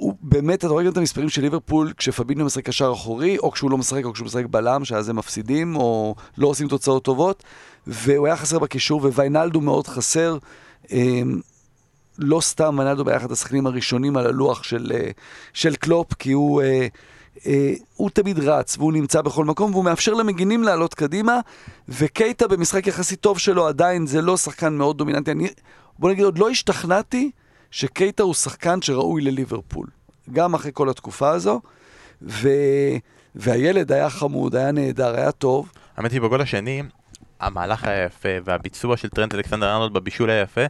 הוא באמת, אתה רואה גם את המספרים של ליברפול כשפביניו משחק קשר אחורי, או כשהוא לא משחק, או כשהוא משחק בלם, שאז הם מפסידים, או לא עושים תוצאות טובות, והוא היה חסר בקישור, וויינלדו מאוד חסר. אמ, לא סתם ויינלדו היה אחד השחקנים הראשונים על הלוח של, אה, של קלופ, כי הוא, אה, אה, הוא תמיד רץ, והוא נמצא בכל מקום, והוא מאפשר למגינים לעלות קדימה, וקייטה במשחק יחסית טוב שלו עדיין, זה לא שחקן מאוד דומיננטי. אני, בוא נגיד, עוד לא השתכנעתי שקייטה הוא שחקן שראוי לליברפול, גם אחרי כל התקופה הזו, ו... והילד היה חמוד, היה נהדר, היה טוב. האמת היא בגול השני, המהלך היה יפה, והביצוע של טרנט אלכסנדר ארנולד בבישול היה יפה,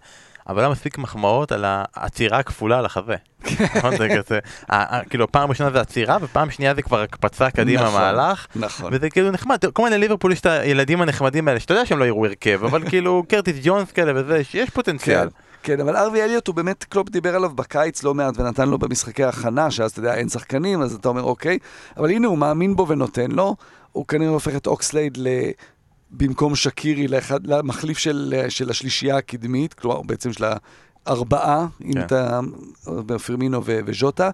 אבל היה מספיק מחמאות על העצירה הכפולה על החזה. נכון? כאילו פעם ראשונה זה עצירה, ופעם שנייה זה כבר הקפצה קדימה נכון, מהלך. נכון. וזה כאילו נחמד, כל מיני ליברפול יש את הילדים הנחמדים האלה, שאתה יודע שהם לא יראו הרכב, אבל כאילו קרטיס ג'ונס כאלה וזה, שיש פוטנציאל. כן, אבל הארווי אליוט הוא באמת, קלופ דיבר עליו בקיץ לא מעט ונתן לו במשחקי הכנה, שאז אתה יודע, אין שחקנים, אז אתה אומר אוקיי, אבל הנה הוא מאמין בו ונותן לו, הוא כנראה הופך את אוקסלייד ל... במקום שקירי לאחד, למחליף של, של השלישייה הקדמית, כלומר בעצם של הארבעה, אם כן. אתה, פרמינו ו- וז'וטה,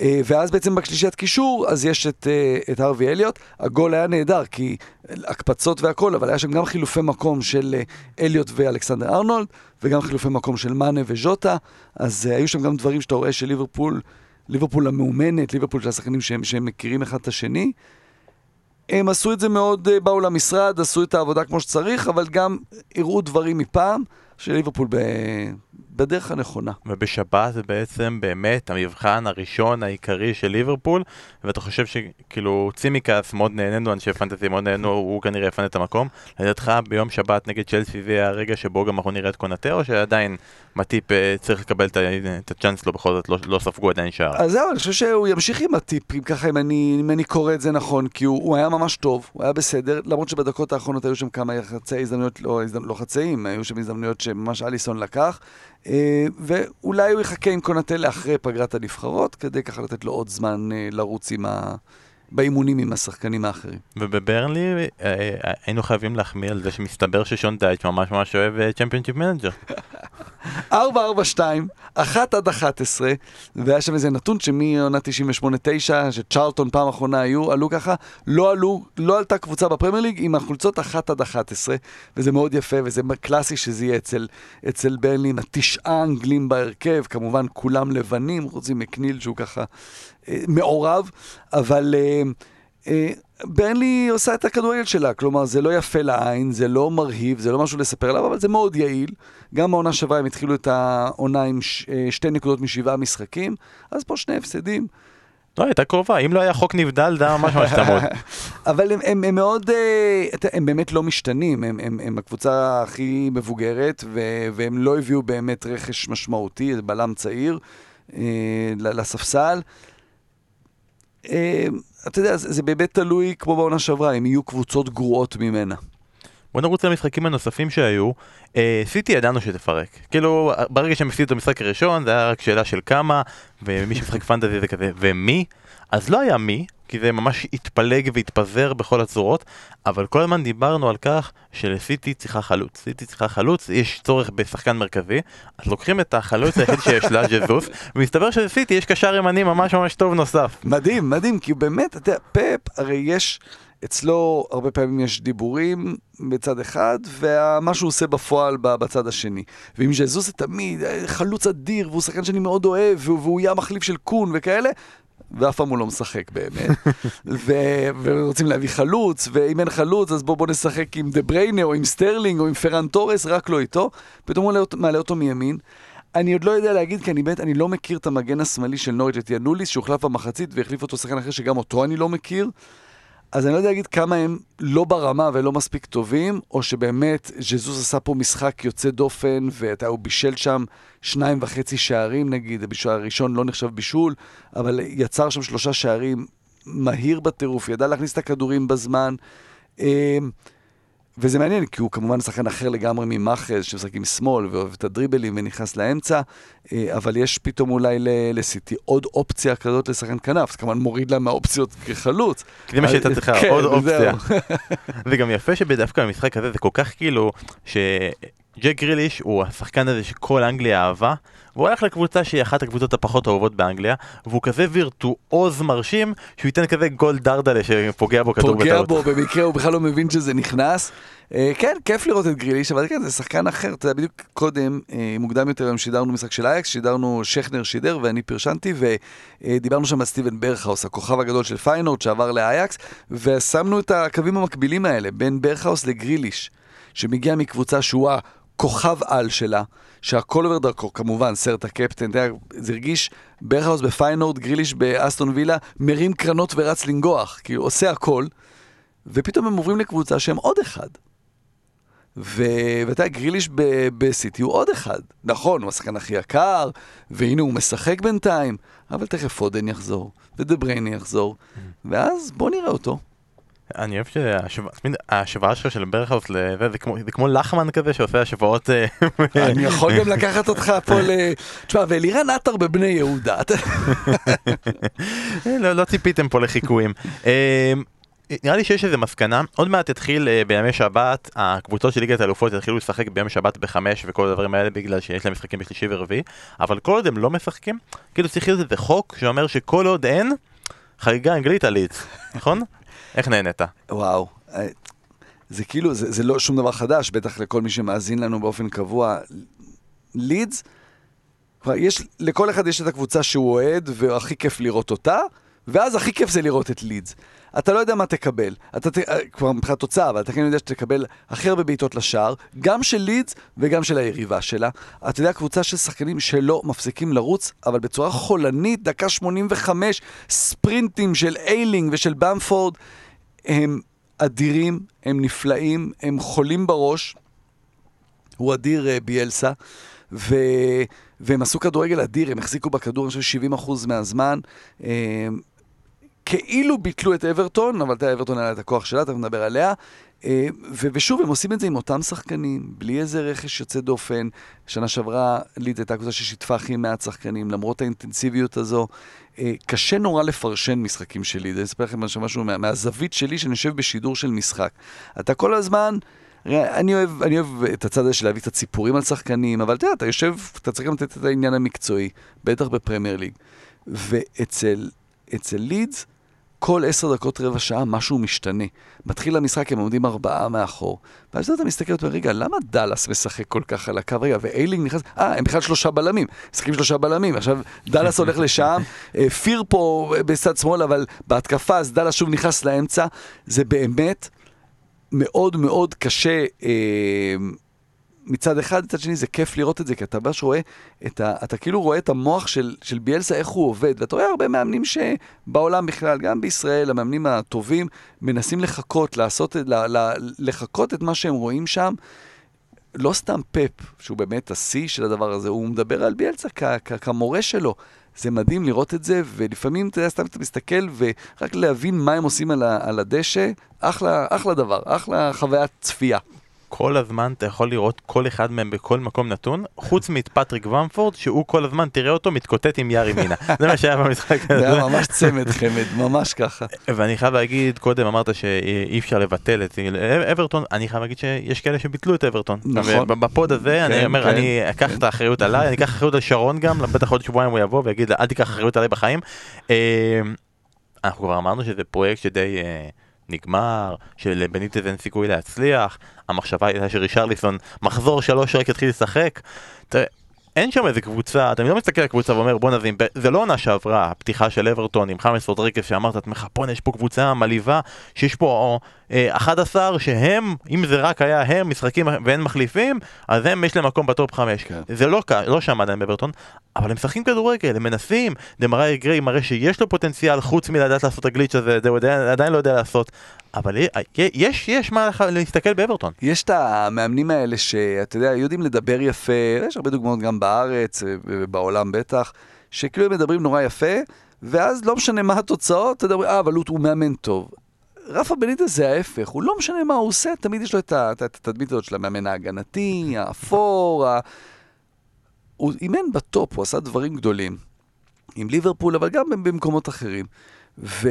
ואז בעצם בשלישיית קישור, אז יש את, אה, את הרווי אליוט. הגול היה נהדר, כי הקפצות והכל, אבל היה שם גם חילופי מקום של אה, אליוט ואלכסנדר ארנולד, וגם חילופי מקום של מאנה וז'וטה, אז אה, היו שם גם דברים שאתה רואה שליברפול, ליברפול המאומנת, ליברפול של השחקנים שהם, שהם מכירים אחד את השני. הם עשו את זה מאוד, אה, באו למשרד, עשו את העבודה כמו שצריך, אבל גם הראו דברים מפעם, שליברפול ב... בדרך הנכונה. ובשבת זה בעצם באמת המבחן הראשון העיקרי של ליברפול, ואתה חושב שכאילו צימקס מאוד נהנינו, אנשי פנטזי מאוד נהנינו, הוא כנראה יפנה את המקום. לדעתך ביום שבת נגד צ'לסי זה הרגע שבו גם אנחנו נראה את קונאטה, או שעדיין מטיפ אה, צריך לקבל את הצ'אנס לו בכל זאת, לא- לא ספגו עדיין שער. אז זהו, אני חושב שהוא ימשיך עם מטיפ, ככה אם אני, אם אני קורא את זה נכון, כי הוא, הוא היה ממש טוב, הוא היה בסדר, למרות שבדקות האחרונות היו שם כמה חצאי הזדמנויות, לא, הזדמנ... לא חצאים, היו שם הזדמנויות שממש אליסון לקח, ואולי הוא יחכה עם קונאטה לאחרי פגרת הנבחרות, כדי ככה לתת לו עוד זמן אה, לרוץ עם ה... באימונים עם השחקנים האחרים. ובברנלי אה, אה, היינו חייבים להחמיא על זה שמסתבר ששון דייץ' ממש ממש אוהב צ'מפיונצ'יפ מנג'ר. 4-4-2, 1 עד 11, והיה שם איזה נתון שמעונה 98-9, שצ'רלטון פעם אחרונה היו, עלו ככה, לא עלו, לא עלתה קבוצה בפרמייר ליג עם החולצות 1 עד 11, וזה מאוד יפה, וזה קלאסי שזה יהיה אצל, אצל ברנלי עם התשעה אנגלים בהרכב, כמובן כולם לבנים, חוץ ממקניל שהוא ככה אה, מעורב, אבל... אה, ברנלי עושה את הכדורגל שלה, כלומר זה לא יפה לעין, זה לא מרהיב, זה לא משהו לספר עליו, אבל זה מאוד יעיל. גם בעונה שעברה הם התחילו את העונה עם ש, אה, שתי נקודות משבעה משחקים, אז פה שני הפסדים. לא, הייתה קרובה, אם לא היה חוק נבדל, זה היה ממש ממש צמוד. אבל הם, הם, הם מאוד, אה, הם באמת לא משתנים, הם, הם, הם הקבוצה הכי מבוגרת, ו, והם לא הביאו באמת רכש משמעותי, זה בלם צעיר אה, לספסל. אתה יודע, זה, זה באמת תלוי, כמו בעונה שעברה, אם יהיו קבוצות גרועות ממנה. בוא נרוץ למשחקים הנוספים שהיו. אה, סיטי ידענו שתפרק. כאילו, ברגע שהם הפסידו את המשחק הראשון, זה היה רק שאלה של כמה, ומי שמשחק פנטזי זה כזה, ומי? אז לא היה מי, כי זה ממש התפלג והתפזר בכל הצורות, אבל כל הזמן דיברנו על כך שלסיטי צריכה חלוץ. סיטי צריכה חלוץ, יש צורך בשחקן מרכזי, אז לוקחים את החלוץ היחיד שיש לה, ג'זוס, ומסתבר שלסיטי יש קשר ימני ממש ממש טוב נוסף. מדהים, מדהים, כי באמת, אתה יודע, פאפ, הרי יש, אצלו הרבה פעמים יש דיבורים בצד אחד, ומה שהוא עושה בפועל בצד השני. ועם ז'זוס זה תמיד אה, חלוץ אדיר, והוא שחקן שאני מאוד אוהב, והוא יהיה המחליף של קון וכאלה. ואף פעם הוא לא משחק באמת, ו- ורוצים להביא חלוץ, ואם אין חלוץ אז בוא בוא נשחק עם דה בריינה או עם סטרלינג או עם פראן טורס, רק לא איתו, פתאום הוא מעלה אותו- מימין. אני עוד לא יודע להגיד, כי אני באמת, אני לא מכיר את המגן השמאלי של נוריץ', את ינוליס, שהוחלף במחצית והחליף אותו שחקן אחר שגם אותו אני לא מכיר. אז אני לא יודע להגיד כמה הם לא ברמה ולא מספיק טובים, או שבאמת ז'זוס עשה פה משחק יוצא דופן, ואתה, הוא בישל שם שניים וחצי שערים נגיד, הבישול הראשון לא נחשב בישול, אבל יצר שם שלושה שערים מהיר בטירוף, ידע להכניס את הכדורים בזמן. וזה מעניין, כי הוא כמובן שחקן אחר לגמרי ממאחז, שמשחק עם שמאל ואוהב את הדריבלים ונכנס לאמצע, אה, אבל יש פתאום אולי לסיטי עוד אופציה כזאת לשחקן כנף, זה כמובן מוריד לה מהאופציות כחלוץ. זה מה שהייתה צריכה, כן, עוד אופציה. זה גם יפה שדווקא במשחק הזה זה כל כך כאילו שג'ק גריליש הוא השחקן הזה שכל אנגליה אהבה והוא הלך לקבוצה שהיא אחת הקבוצות הפחות אהובות באנגליה והוא כזה וירטואוז מרשים שהוא ייתן כזה גול דרדלה שפוגע בו כדור פוגע בטעות. בו, במקרה הוא בכלל לא מבין שזה נכנס. אה, כן, כיף לראות את גריליש, אבל כן, זה שחקן אחר. אתה יודע, בדיוק קודם, אה, מוקדם יותר היום שידרנו משחק של אייקס, שידרנו, שכנר שידר ואני פרשנתי, ודיברנו שם על סטיבן ברכהאוס, הכוכב הגדול של פיינורד שעבר לאייקס, ושמנו את הקווים המקבילים האלה, בין ברכהאוס לגריליש, שמגיע מקבוצה שהוא הכוכב על שלה. שהכל עובר דרכו, כמובן, סרט הקפטן, אתה יודע, זה הרגיש ברכהאוס בפיינורד, גריליש באסטון וילה, מרים קרנות ורץ לנגוח, כאילו עושה הכל, ופתאום הם עוברים לקבוצה שהם עוד אחד. ו- ואתה יודע, גריליש בסיטי הוא עוד אחד. נכון, הוא השחקן הכי יקר, והנה הוא משחק בינתיים, אבל תכף פודן יחזור, ודה יחזור, ואז בוא נראה אותו. אני אוהב שההשוואה שלך של ברכהאוס לזה זה כמו- לחמן כזה שעושה השוואות אה, אני יכול גם לקחת אותך פה ל... תשמע, ואלירן עטר בבני יהודה. לא, לא ציפיתם פה לחיקויים. אה, נראה לי שיש איזה מסקנה, עוד מעט יתחיל אה, בימי שבת, הקבוצות של ליגת האלופות יתחילו לשחק בימי שבת בחמש וכל הדברים האלה בגלל שיש להם משחקים בשלישי ורביעי, אבל כל עוד הם לא משחקים, כאילו צריך להיות איזה חוק שאומר שכל עוד אין, חגיגה אנגלית על לידס, נכון? איך נהנית? וואו, אה, זה כאילו, זה, זה לא שום דבר חדש, בטח לכל מי שמאזין לנו באופן קבוע. לידס, כבר יש, לכל אחד יש את הקבוצה שהוא אוהד, והכי כיף לראות אותה, ואז הכי כיף זה לראות את לידס. אתה לא יודע מה תקבל, אתה ת, אה, כבר מבחינת תוצאה, אבל אתה כן יודע שתקבל הכי הרבה בעיטות לשער, גם של לידס וגם של היריבה שלה. אתה יודע, קבוצה של שחקנים שלא מפסיקים לרוץ, אבל בצורה חולנית, דקה 85, ספרינטים של איילינג ושל במפורד, הם אדירים, הם נפלאים, הם חולים בראש. הוא אדיר אה, ביאלסה, ו... והם עשו כדורגל אדיר, הם החזיקו בכדור, אני חושב, 70% מהזמן. כאילו ביטלו את אברטון, אבל יודע, אברטון היה את הכוח שלה, תכף נדבר עליה. אה, ושוב, הם עושים את זה עם אותם שחקנים, בלי איזה רכש יוצא דופן. שנה שעברה ליד הייתה קבוצה ששיתפה הכי מעט שחקנים, למרות האינטנסיביות הזו. אה, קשה נורא לפרשן משחקים של ליד. אני אספר לכם משהו, מה, מהזווית שלי, שאני יושב בשידור של משחק. אתה כל הזמן... אני אוהב, אני אוהב את הצד הזה של להביא קצת סיפורים על שחקנים, אבל יודע, אתה יושב, אתה צריך גם לתת את העניין המקצועי, בטח בפרמייר ליג. ואצל אצל לידס, כל עשר דקות, רבע שעה, משהו משתנה. מתחיל המשחק, הם עומדים ארבעה מאחור. ואז אתה מסתכל ואומר, רגע, למה דאלאס משחק כל כך על הקו? רגע, ואיילינג נכנס, אה, הם בכלל שלושה בלמים. משחקים שלושה בלמים. עכשיו, דאלאס הולך לשם, אה, פיר פה בצד שמאל, אבל בהתקפה, אז דאלאס שוב נכנס לאמצע. זה באמת מאוד מאוד קשה אה, מצד אחד, מצד שני זה כיף לראות את זה, כי אתה ממש רואה, את ה, אתה כאילו רואה את המוח של, של ביאלסה, איך הוא עובד, ואתה רואה הרבה מאמנים שבעולם בכלל, גם בישראל, המאמנים הטובים, מנסים לחכות, לעשות, ל, ל, לחכות את מה שהם רואים שם. לא סתם פפ, שהוא באמת השיא של הדבר הזה, הוא מדבר על ביאלסה כ- כ- כמורה שלו. זה מדהים לראות את זה, ולפעמים, אתה יודע, סתם אתה מסתכל, ורק להבין מה הם עושים על, על הדשא, אחלה, אחלה דבר, אחלה חוויית צפייה. כל הזמן אתה יכול לראות כל אחד מהם בכל מקום נתון, חוץ מפטריק ומפורד, שהוא כל הזמן, תראה אותו מתקוטט עם יארי מינה. זה מה שהיה במשחק הזה. זה היה ממש צמד חמד, ממש ככה. ואני חייב להגיד, קודם אמרת שאי אפשר לבטל את אברטון, אני חייב להגיד שיש כאלה שביטלו את אברטון. נכון. ובפוד הזה, אני כן, אומר, כן. אני אקח את האחריות עליי, אני אקח אחריות על שרון גם, בטח עוד שבועיים הוא יבוא ויגיד, אל תיקח אחריות עליי בחיים. אה, אנחנו כבר אמרנו שזה פרויקט שדי אה, נגמר, שלבניטז אין סיכוי להצליח, המחשבה הייתה שרישרליסון מחזור שלוש רק יתחיל לשחק. תראה, אין שם איזה קבוצה, אתה לא מסתכל על הקבוצה ואומר בואנה זה, זה לא עונה שעברה, הפתיחה של אברטון עם חמאס רודריקס שאמרת לעצמך בואנה יש פה קבוצה מלהיבה, שיש פה אה, 11 שהם, אם זה רק היה הם משחקים ואין מחליפים, אז הם יש להם מקום ב top 5. כן. זה לא, לא שם עדיין באברטון, אבל הם משחקים כדורגל, הם מנסים, דמראי גריי מראה שיש לו פוטנציאל חוץ מלדעת לעשות את הגליץ' הזה, זה הוא עדיין, עדיין לא יודע לעשות, אבל יש, יש מה להסתכל באברטון. יש את המאמנים האלה שאתה יודע, יודעים לדבר יפה, יש הרבה דוגמאות גם בארץ ובעולם בטח, שכאילו מדברים נורא יפה, ואז לא משנה מה התוצאות, אתה יודע, אה, אבל הוא, מאמן טוב. רפה בניטס זה ההפך, הוא לא משנה מה הוא עושה, תמיד יש לו את התדמית הזאת של המאמן ההגנתי, האפור, ה... הוא אימן בטופ, הוא עשה דברים גדולים. עם ליברפול, אבל גם במקומות אחרים. ו...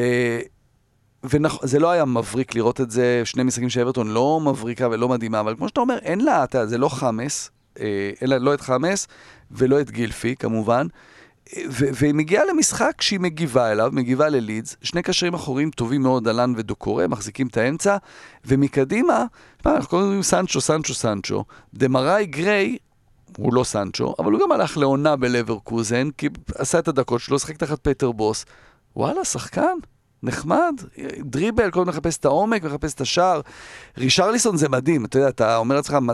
וזה לא היה מבריק לראות את זה, שני משחקים של אברטון לא מבריקה ולא מדהימה, אבל כמו שאתה אומר, אין לה, אתה, זה לא חמאס, אה, לה לא את חמאס ולא את גילפי כמובן, והיא מגיעה למשחק שהיא מגיבה אליו, מגיבה ללידס, שני קשרים אחוריים טובים מאוד, אלן ודוקורה, מחזיקים את האמצע, ומקדימה, מה, אנחנו קוראים סנצ'ו, סנצ'ו, סנצ'ו, דמראי גריי, הוא לא סנצ'ו, אבל הוא גם הלך לעונה בלברקוזן, כי עשה את הדקות שלו, שחק תחת פטר בוס. וואלה, שחקן, נחמד, דריבל, כל הזמן מחפש את העומק, מחפש את השער. רישרליסון זה מדהים, אתה יודע, אתה אומר לעצמך, "מה-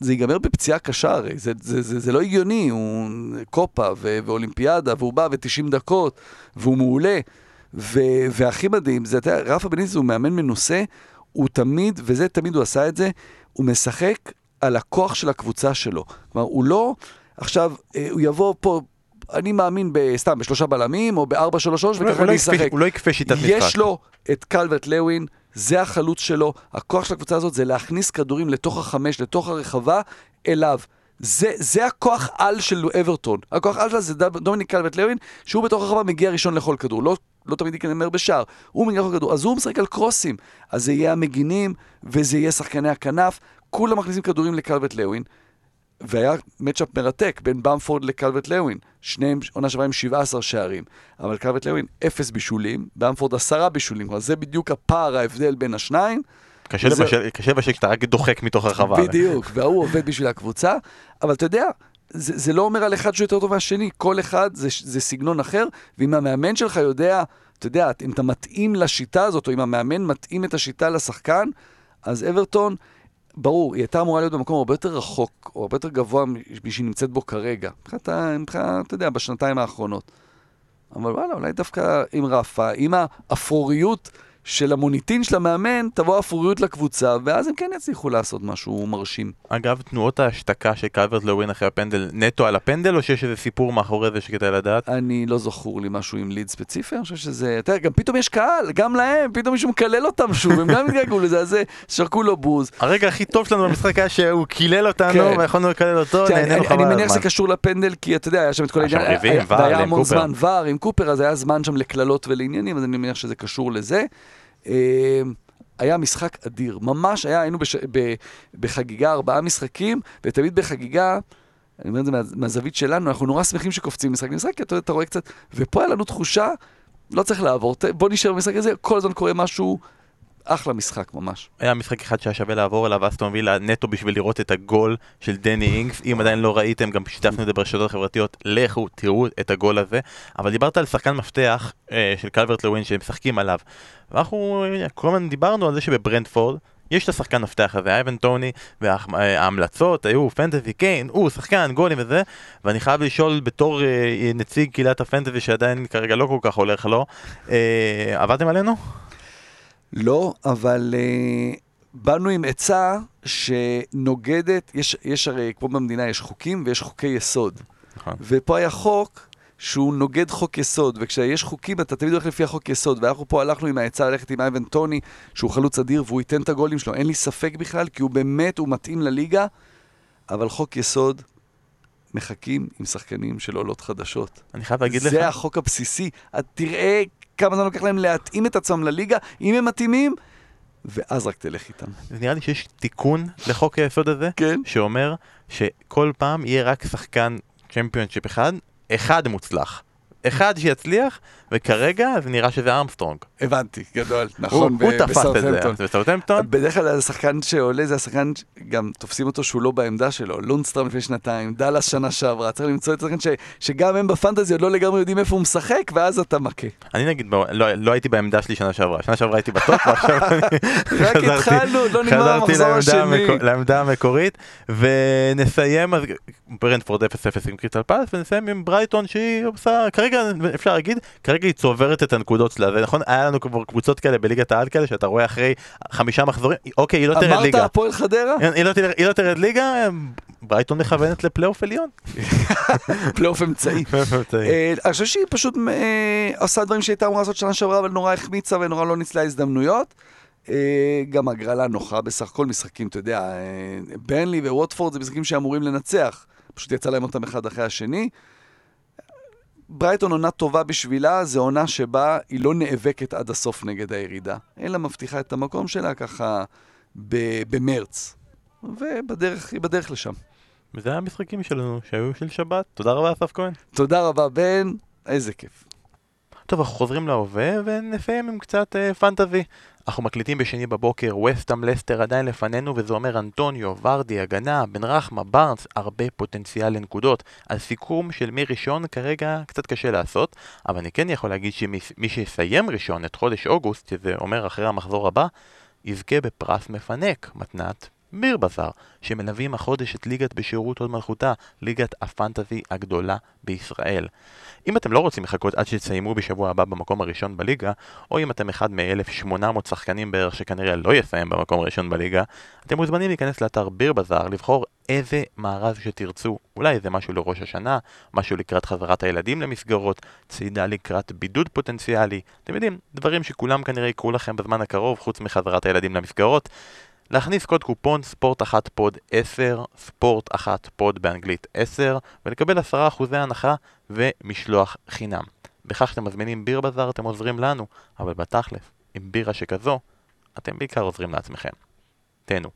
זה ייגמר בפציעה קשה הרי, זה, זה, זה, זה לא הגיוני, הוא קופה ו- ואולימפיאדה, והוא בא ו-90 דקות, והוא מעולה. ו- והכי מדהים, זה, אתה יודע, רפה בניז הוא מאמן מנוסה, הוא תמיד, וזה תמיד הוא עשה את זה, הוא משחק על הכוח של הקבוצה שלו. כלומר, הוא לא, עכשיו, אה, הוא יבוא פה, אני מאמין בסתם, בשלושה בלמים, או בארבע, שלוש, שלוש, הוא לא- וככה לא אני אשחק. הוא לא יקפה שיטת משחק. יש לו את קלברט לוין, זה החלוץ שלו, הכוח של הקבוצה הזאת זה להכניס כדורים לתוך החמש, לתוך הרחבה, אליו. זה, זה הכוח על של אברטון. הכוח על שלה זה דומיניק קלברט לוין, שהוא בתוך הרחבה מגיע ראשון לכל כדור. לא, לא תמיד ייגמר בשער, הוא מגיע לכל כדור. אז הוא משחק על קרוסים. אז זה יהיה המגינים, וזה יהיה שחקני הכנף, כולם מכניסים כדורים לקלברט לוין. והיה מצ'אפ מרתק בין במפורד לקלברט לוין. שניהם עונה שעברה עם 17 שערים. אבל קלברט לוין, אפס בישולים, במפורד עשרה בישולים. כלומר, זה בדיוק הפער, ההבדל בין השניים. קשה וזה- לבשל כשאתה רק דוחק מתוך הרחבה. בדיוק, וההוא עובד בשביל הקבוצה. אבל אתה יודע, זה, זה לא אומר על אחד שהוא יותר טוב מהשני, כל אחד זה, זה סגנון אחר, ואם המאמן שלך יודע, אתה יודע, אם אתה מתאים לשיטה הזאת, או אם המאמן מתאים את השיטה לשחקן, אז אברטון, ברור, היא הייתה אמורה להיות במקום הרבה יותר רחוק, או הרבה יותר גבוה משהיא נמצאת בו כרגע. מבחינת, אתה יודע, בשנתיים האחרונות. אבל וואלה, אולי דווקא עם רפה, עם האפרוריות של המוניטין של המאמן, תבוא אפרוריות לקבוצה, ואז הם כן יצליחו לעשות משהו מרשים. אגב, תנועות ההשתקה של קלברט לווין אחרי הפנדל, נטו על הפנדל, או שיש איזה סיפור מאחורי זה שכדאי לדעת? אני לא זכור לי משהו עם ליד ספציפי, אני חושב שזה... יודע, גם פתאום יש קהל, גם להם, פתאום מישהו מקלל אותם שוב, הם גם התגעגעו לזה, אז שרקו לו בוז. הרגע הכי טוב שלנו במשחק היה שהוא קילל אותנו, כן. ויכולנו לקלל אותו, תראה, נהנינו חבל אני מניח שזה הזמן. קשור לפנדל, כי אתה יודע, היה שם את כל היה שם העניין, ריבים, היה- ור, והיה עם המון קופר. זמן ור עם קופר, אז היה זמן שם לקללות ולעניינים, אז אני מניח שזה קשור לזה. אה, היה משחק אדיר, ממש היה, היינו בש... ב... בחגיגה ארבעה משחקים, ותמיד בחגיגה, אני אומר את זה מה... מהזווית שלנו, אנחנו נורא שמחים שקופצים משחק למשחק, כי אתה, אתה רואה קצת, ופה היה לנו תחושה, לא צריך לעבור, ת... בוא נשאר במשחק הזה, כל הזמן קורה משהו, אחלה משחק ממש. היה משחק אחד שהיה שווה לעבור אליו, אסטון וילה נטו בשביל לראות את הגול של דני אינגס. אם עדיין לא ראיתם, גם שיתפנו את זה ברשתות החברתיות, לכו, תראו את הגול הזה. אבל דיברת על שחקן מפתח אה, של קלברט לווין שהם משחקים עליו. ואנחנו אה, כל הזמן דיברנו על זה שבברנדפורד יש את השחקן מפתח הזה, אייבן טוני, וההמלצות היו פנטזי קיין, הוא שחקן, גולים וזה, ואני חייב לשאול בתור אה, נציג קהילת הפנטזי שעדיין כרגע לא כל כך הולך לו, אה, עבדתם עלינו? לא, אבל uh, באנו עם עצה שנוגדת, יש, יש הרי, כמו במדינה, יש חוקים ויש חוקי יסוד. נכון. ופה היה חוק שהוא נוגד חוק יסוד, וכשיש חוקים אתה תמיד הולך לפי החוק יסוד, ואנחנו פה הלכנו עם העצה ללכת עם אייבן טוני, שהוא חלוץ אדיר והוא ייתן את הגולים שלו, אין לי ספק בכלל, כי הוא באמת, הוא מתאים לליגה, אבל חוק יסוד, מחכים עם שחקנים של עולות חדשות. אני חייב להגיד לך, זה החוק הבסיסי. תראה כמה זמן לוקח להם להתאים את עצמם לליגה, אם הם מתאימים, ואז רק תלך איתם. נראה לי שיש תיקון לחוק היסוד הזה, כן? שאומר שכל פעם יהיה רק שחקן צ'מפיונשיפ אחד, אחד מוצלח. אחד שיצליח, וכרגע זה נראה שזה ארמסטרונג. הבנתי, גדול, נכון, הוא תפס את זה. בסאוטהמפטון. בדרך כלל השחקן שעולה זה השחקן, גם תופסים אותו שהוא לא בעמדה שלו. לונדסטרם לפני שנתיים, דאלאס שנה שעברה, צריך למצוא את השחקן ש- שגם הם בפנטזי עוד לא לגמרי יודעים איפה הוא משחק, ואז אתה מכה. אני נגיד, לא לא הייתי בעמדה שלי שנה שעברה, שנה שעברה הייתי בטופ, ועכשיו אני רק חזרתי- התחלנו, לא נגמר חזרתי המחזור לעמדה השני. המקו- לעמדה המקורית, ונסיים, אז ברנדפורד 0-0 עם קריסטל פלס, ונסיים עם ברייטון שהיא עושה, כרגע אפשר להגיד, כרגע היא צוברת את הנקודות שלה, זה נכון? היה לנו כבר קבוצות כאלה בליגת העל כאלה, שאתה רואה אחרי חמישה מחזורים, אוקיי, היא לא תרד אמרת ליגה. הפועל חדרה? היא לא תרד- היא לא תרד ליגה, ברייטון מכוונת לפלייאוף עליון. פלייאוף אמצעי. אה, אני חושב שהיא פשוט אה, עושה דברים שהיא הייתה אמורה לעשות שנה שעברה, אבל נורא החמיצה ונורא לא ניצלה הזדמנויות. אה, גם הגרלה נוחה בסך הכל משחקים, אתה יודע, ברנלי וווטפורד זה משחקים שאמורים לנצח. פשוט יצא להם אותם אחד אחרי השני. ברייטון עונה טובה בשבילה, זו עונה שבה היא לא נאבקת עד הסוף נגד הירידה, אלא מבטיחה את המקום שלה ככה ב- במרץ. ובדרך, היא בדרך לשם. וזה המשחקים שלנו, שהיו של שבת. תודה רבה, אסף כהן. תודה רבה, בן, איזה כיף. טוב, אנחנו חוזרים להווה ונסיים עם קצת אה, פנטזי. אנחנו מקליטים בשני בבוקר, וסטאם לסטר עדיין לפנינו, וזה אומר אנטוניו, ורדי, הגנה, בן רחמה, בארנס, הרבה פוטנציאל לנקודות. על סיכום של מי ראשון כרגע קצת קשה לעשות, אבל אני כן יכול להגיד שמי שיסיים ראשון את חודש אוגוסט, שזה אומר אחרי המחזור הבא, יזכה בפרס מפנק, מתנת ביר בשר, שמלווים החודש את ליגת בשירות הוד מלכותה, ליגת הפנטזי הגדולה בישראל. אם אתם לא רוצים לחכות עד שתסיימו בשבוע הבא במקום הראשון בליגה, או אם אתם אחד מ-1800 שחקנים בערך שכנראה לא יסיים במקום הראשון בליגה, אתם מוזמנים להיכנס לאתר ביר בזאר, לבחור איזה מארז שתרצו. אולי איזה משהו לראש השנה, משהו לקראת חזרת הילדים למסגרות, צעידה לקראת בידוד פוטנציאלי. אתם יודעים, דברים שכולם כנראה יקרו לכם בזמן הקרוב, חוץ מחזרת הילדים למסגרות. להכניס קוד קופון ספורט אחת pod 10, ספורט אחת pod באנגלית 10, ולקבל 10% הנחה ומשלוח חינם. בכך שאתם מזמינים ביר בזאר אתם עוזרים לנו, אבל בתכלס, עם בירה שכזו, אתם בעיקר עוזרים לעצמכם. תהנו.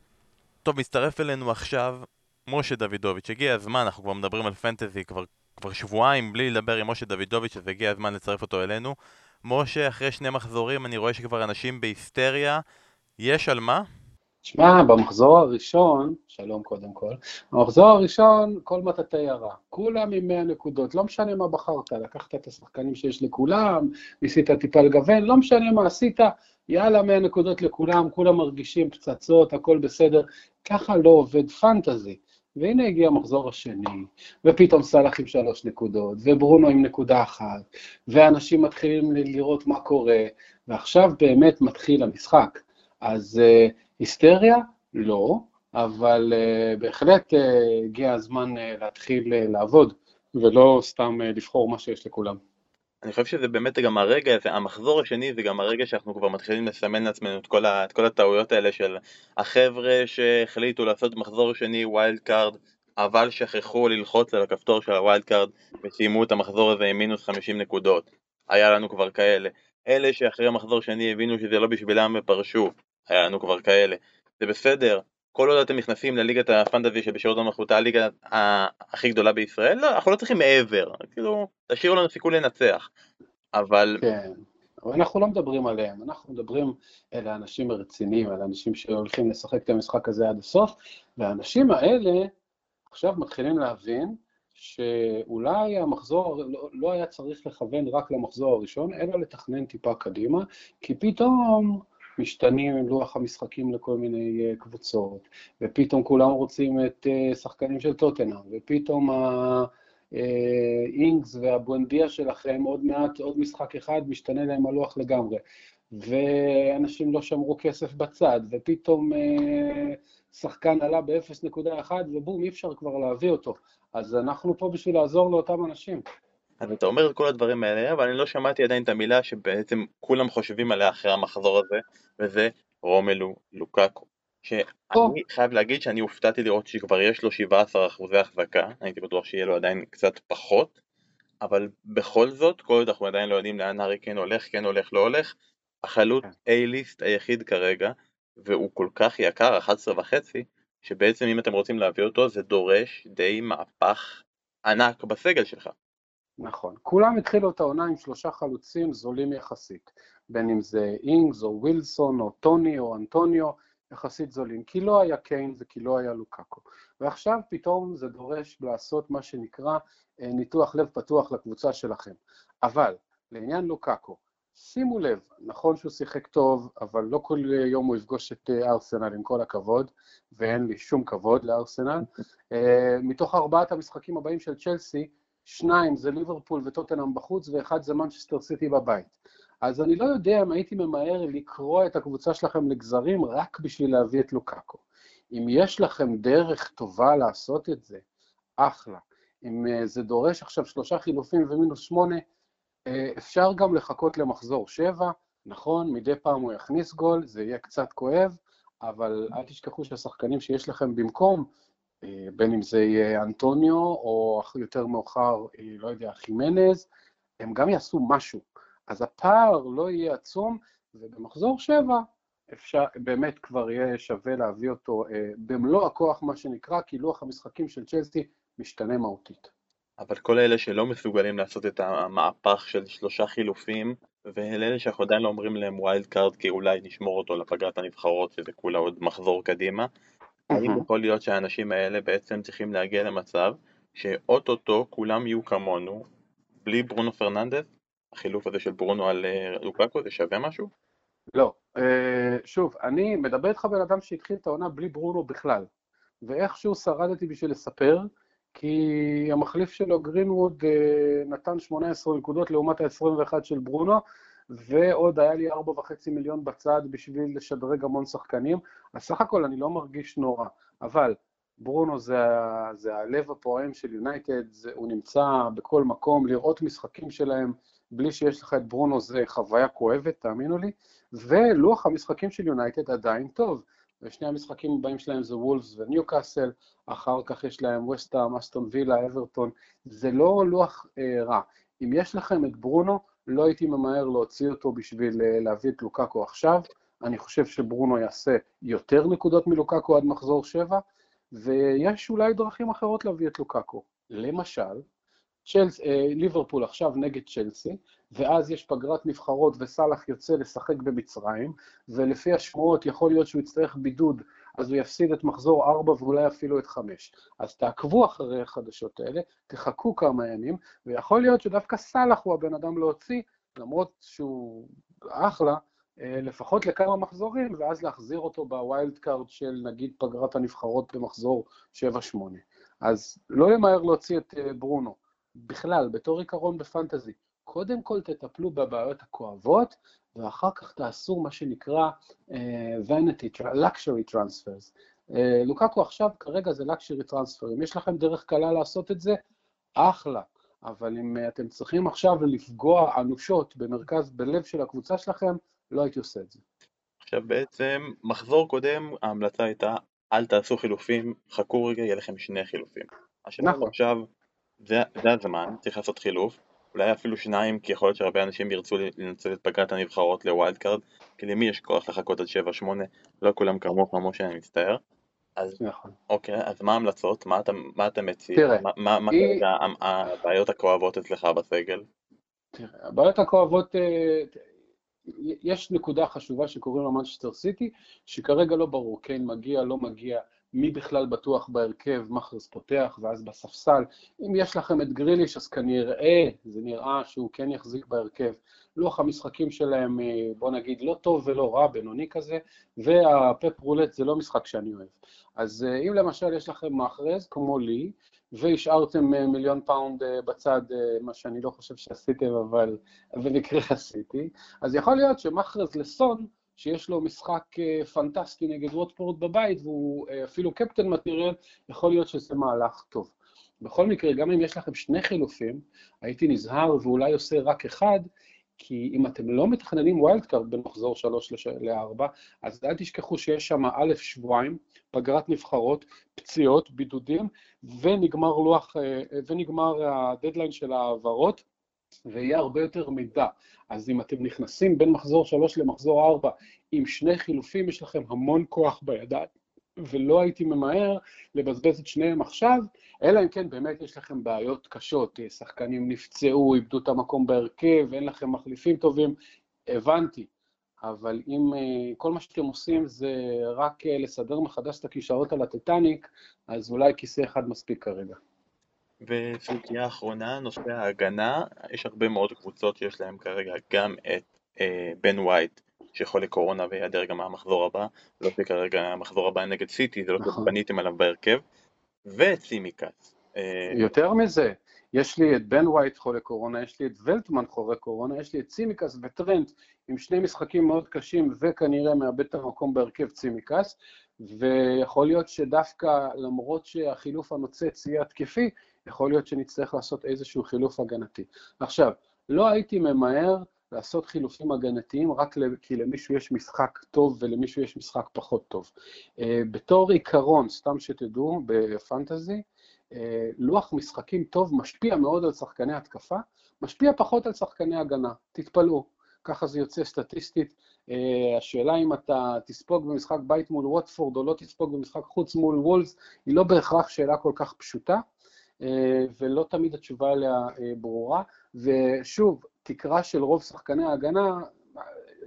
טוב, מצטרף אלינו עכשיו משה דוידוביץ'. הגיע הזמן, אנחנו כבר מדברים על פנטזי כבר, כבר שבועיים בלי לדבר עם משה דוידוביץ', אז הגיע הזמן לצרף אותו אלינו. משה, אחרי שני מחזורים אני רואה שכבר אנשים בהיסטריה. יש על מה? שמע, במחזור הראשון, שלום קודם כל, במחזור הראשון כל מטאטי ירה, כולם עם 100 נקודות, לא משנה מה בחרת, לקחת את השחקנים שיש לכולם, ניסית טיפה לגוון, לא משנה מה עשית, יאללה 100 נקודות לכולם, כולם מרגישים פצצות, הכל בסדר, ככה לא עובד פנטזי. והנה הגיע המחזור השני, ופתאום סאלח עם שלוש נקודות, וברונו עם נקודה אחת, ואנשים מתחילים לראות מה קורה, ועכשיו באמת מתחיל המשחק. אז אה, היסטריה? לא, אבל אה, בהחלט אה, הגיע הזמן אה, להתחיל לעבוד, ולא סתם לבחור מה שיש לכולם. אני חושב שזה באמת גם הרגע, זה, המחזור השני זה גם הרגע שאנחנו כבר מתחילים לסמן לעצמנו את כל, ה, את כל הטעויות האלה של החבר'ה שהחליטו לעשות מחזור שני wild card, אבל שכחו ללחוץ על הכפתור של ה wild card וסיימו את המחזור הזה עם מינוס 50 נקודות. היה לנו כבר כאלה. אלה שאחרי המחזור שני הבינו שזה לא בשבילם ופרשו, היה לנו כבר כאלה. זה בסדר, כל עוד אתם נכנסים לליגת הפנטזי שבשירות המלכותה, הליגה הכי גדולה בישראל, לא, אנחנו לא צריכים מעבר, כאילו, תשאירו לנו סיכוי לנצח. אבל כן, אבל אנחנו לא מדברים עליהם, אנחנו מדברים אל האנשים הרציניים, על האנשים שהולכים לשחק את המשחק הזה עד הסוף, והאנשים האלה עכשיו מתחילים להבין שאולי המחזור לא, לא היה צריך לכוון רק למחזור הראשון, אלא לתכנן טיפה קדימה, כי פתאום משתנים עם לוח המשחקים לכל מיני אה, קבוצות, ופתאום כולם רוצים את אה, שחקנים של טוטנאם, ופתאום האינגס והבואנדיה שלכם עוד מעט, עוד משחק אחד, משתנה להם הלוח לגמרי. ואנשים לא שמרו כסף בצד, ופתאום שחקן עלה ב-0.1 ובום, אי אפשר כבר להביא אותו. אז אנחנו פה בשביל לעזור לאותם אנשים. אז אתה אומר את כל הדברים האלה, אבל אני לא שמעתי עדיין את המילה שבעצם כולם חושבים עליה אחרי המחזור הזה, וזה רומלו לוקאקו. שאני חייב להגיד שאני הופתעתי לראות שכבר יש לו 17% אחוזי החזקה, הייתי בטוח שיהיה לו עדיין קצת פחות, אבל בכל זאת, כל עוד אנחנו עדיין לא יודעים לאן הארי כן הולך, כן הולך, לא הולך, החלוט A-ליסט כן. היחיד כרגע, והוא כל כך יקר, 11 וחצי, שבעצם אם אתם רוצים להביא אותו זה דורש די מהפך ענק בסגל שלך. נכון. כולם התחילו את העונה עם שלושה חלוצים זולים יחסית, בין אם זה אינגס או ווילסון או טוני או אנטוניו, יחסית זולים, כי לא היה קיין וכי לא היה לוקאקו. ועכשיו פתאום זה דורש לעשות מה שנקרא אה, ניתוח לב פתוח לקבוצה שלכם. אבל לעניין לוקאקו, שימו לב, נכון שהוא שיחק טוב, אבל לא כל יום הוא יפגוש את אה, ארסנל, עם כל הכבוד, ואין לי שום כבוד לארסנל. אה, מתוך ארבעת המשחקים הבאים של צ'לסי, שניים זה ליברפול וטוטנאם בחוץ, ואחד זה מנצ'סטר סיטי בבית. אז אני לא יודע אם הייתי ממהר לקרוע את הקבוצה שלכם לגזרים רק בשביל להביא את לוקאקו. אם יש לכם דרך טובה לעשות את זה, אחלה. אם אה, זה דורש עכשיו שלושה חילופים ומינוס שמונה, אה, אפשר גם לחכות למחזור שבע, נכון, מדי פעם הוא יכניס גול, זה יהיה קצת כואב, אבל אל תשכחו שהשחקנים שיש לכם במקום, בין אם זה יהיה אנטוניו, או יותר מאוחר, אה, לא יודע, חימנז, הם גם יעשו משהו. אז הפער לא יהיה עצום, ובמחזור שבע אפשר, באמת כבר יהיה שווה להביא אותו במלוא הכוח, מה שנקרא, כי לוח המשחקים של צ'לסי משתנה מהותית. אבל כל אלה שלא מסוגלים לעשות את המהפך של שלושה חילופים ואלה שאנחנו עדיין לא אומרים להם wild card כי אולי נשמור אותו לפגרת הנבחרות שזה כולה עוד מחזור קדימה האם יכול להיות שהאנשים האלה בעצם צריכים להגיע למצב שאו-טו-טו כולם יהיו כמונו בלי ברונו פרננדס? החילוף הזה של ברונו על אה, לוקאקו זה שווה משהו? לא, אה, שוב, אני מדבר איתך בן אדם שהתחיל את העונה בלי ברונו בכלל ואיכשהו שרדתי בשביל לספר כי המחליף שלו, גרינווד, אה, נתן 18 נקודות לעומת ה-21 של ברונו, ועוד היה לי 4.5 מיליון בצד בשביל לשדרג המון שחקנים, אז סך הכל אני לא מרגיש נורא, אבל ברונו זה, זה הלב הפועם של יונייטד, הוא נמצא בכל מקום, לראות משחקים שלהם בלי שיש לך את ברונו זה חוויה כואבת, תאמינו לי, ולוח המשחקים של יונייטד עדיין טוב. ושני המשחקים הבאים שלהם זה וולפס וניוקאסל, אחר כך יש להם וסטאם, אסטון וילה, אברטון, זה לא לוח אה, רע. אם יש לכם את ברונו, לא הייתי ממהר להוציא אותו בשביל אה, להביא את לוקאקו עכשיו, אני חושב שברונו יעשה יותר נקודות מלוקאקו עד מחזור 7, ויש אולי דרכים אחרות להביא את לוקאקו. למשל, צ'לס, אה, ליברפול עכשיו נגד צ'לסי, ואז יש פגרת נבחרות וסאלח יוצא לשחק במצרים, ולפי השמועות יכול להיות שהוא יצטרך בידוד, אז הוא יפסיד את מחזור 4 ואולי אפילו את 5. אז תעקבו אחרי החדשות האלה, תחכו כמה ימים, ויכול להיות שדווקא סאלח הוא הבן אדם להוציא, למרות שהוא אחלה, אה, לפחות לכמה מחזורים, ואז להחזיר אותו ב wild card של נגיד פגרת הנבחרות במחזור 7-8. אז לא למהר להוציא את אה, ברונו. בכלל, בתור עיקרון בפנטזי, קודם כל תטפלו בבעיות הכואבות, ואחר כך תעשו מה שנקרא uh, vanity, luxury transfers. Uh, לוקקו עכשיו, כרגע זה luxury transfer. אם יש לכם דרך קלה לעשות את זה, אחלה. אבל אם uh, אתם צריכים עכשיו לפגוע אנושות במרכז, בלב של הקבוצה שלכם, לא הייתי עושה את זה. עכשיו בעצם, מחזור קודם, ההמלצה הייתה, אל תעשו חילופים, חכו רגע, יהיה לכם שני חילופים. נכון. עכשיו, זה, זה הזמן, צריך לעשות חילוף, אולי אפילו שניים, כי יכול להיות שהרבה אנשים ירצו לנצל את פגרת הנבחרות ל wild card, כי למי יש כוח לחכות עד 7-8, לא כולם כמוך, כמו שאני מצטער. אז נכון. אוקיי, אז מה ההמלצות? מה אתה, מה אתה מציע? תראה, מה, מה, מה היא... הבעיות הכואבות אצלך בסגל? תראה, הבעיות הכואבות, אה, יש נקודה חשובה שקוראים לה מנצ'סטר סיטי, שכרגע לא ברור, כן מגיע, לא מגיע, מי בכלל בטוח בהרכב, מחרס פותח, ואז בספסל. אם יש לכם את גריליש, אז כנראה, זה נראה שהוא כן יחזיק בהרכב. לוח המשחקים שלהם, אה, בוא נגיד, לא טוב ולא רע, בינוני כזה, והפפ רולט זה לא משחק שאני אוהב. אז אה, אם למשל יש לכם מאחרז, כמו לי, והשארתם אה, מיליון פאונד בצד, מה שאני לא חושב שעשיתם, אבל במקרה עשיתי, אז יכול להיות שמחרז לסון, שיש לו משחק פנטסטי נגד ווטפורד בבית, והוא אפילו קפטן material, יכול להיות שזה מהלך טוב. בכל מקרה, גם אם יש לכם שני חילופים, הייתי נזהר ואולי עושה רק אחד, כי אם אתם לא מתכננים wild card בין מחזור 3 ל-4, אז אל תשכחו שיש שם א', שבועיים, פגרת נבחרות, פציעות, בידודים, ונגמר לוח, אה, ונגמר הדדליין של ההעברות, ויהיה הרבה יותר מידע. אז אם אתם נכנסים בין מחזור 3 למחזור 4 עם שני חילופים, יש לכם המון כוח בידיים. ולא הייתי ממהר לבזבז את שניהם עכשיו, אלא אם כן באמת יש לכם בעיות קשות, שחקנים נפצעו, איבדו את המקום בהרכב, אין לכם מחליפים טובים, הבנתי. אבל אם אה, כל מה שאתם עושים זה רק אה, לסדר מחדש את הכישרות על הטיטניק, אז אולי כיסא אחד מספיק כרגע. וסוגיה אחרונה, נושא ההגנה, יש הרבה מאוד קבוצות שיש להם כרגע גם את אה, בן וייט שחולה קורונה ויעדר גם מהמחזור הבא, לא שכרגע המחזור הבא נגד סיטי, זה לא נכון. שבניתם עליו בהרכב, וצימקס. אה, יותר מזה, יש לי את בן ווייט חולה קורונה, יש לי את ולטמן חולה קורונה, יש לי את צימקס וטרנט עם שני משחקים מאוד קשים וכנראה מאבד את המקום בהרכב צימקס, ויכול להיות שדווקא למרות שהחילוף הנוצץ יהיה התקפי, יכול להיות שנצטרך לעשות איזשהו חילוף הגנתי. עכשיו, לא הייתי ממהר לעשות חילופים הגנתיים רק כי למישהו יש משחק טוב ולמישהו יש משחק פחות טוב. אה, בתור עיקרון, סתם שתדעו, בפנטזי, אה, לוח משחקים טוב משפיע מאוד על שחקני התקפה, משפיע פחות על שחקני הגנה, תתפלאו, ככה זה יוצא סטטיסטית. אה, השאלה אם אתה תספוג במשחק בית מול ווטפורד או לא תספוג במשחק חוץ מול וולס, היא לא בהכרח שאלה כל כך פשוטה, ולא תמיד התשובה עליה ברורה. ושוב, תקרה של רוב שחקני ההגנה,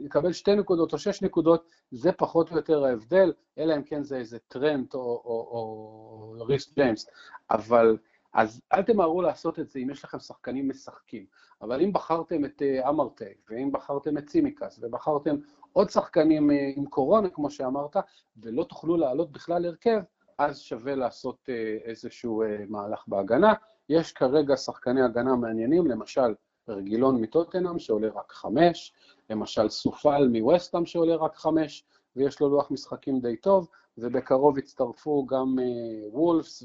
יקבל שתי נקודות או שש נקודות, זה פחות או יותר ההבדל, אלא אם כן זה איזה טרנט או, או, או ריס ג'יימס. אבל, אז אל תמהרו לעשות את זה אם יש לכם שחקנים משחקים. אבל אם בחרתם את uh, אמרטי, ואם בחרתם את צימקס, ובחרתם עוד שחקנים עם קורונה, כמו שאמרת, ולא תוכלו לעלות בכלל הרכב, אז שווה לעשות uh, איזשהו uh, מהלך בהגנה. יש כרגע שחקני הגנה מעניינים, למשל רגילון מטוטנאם שעולה רק חמש, למשל סופל מווסטאם שעולה רק חמש, ויש לו לוח משחקים די טוב, ובקרוב יצטרפו גם uh, וולפס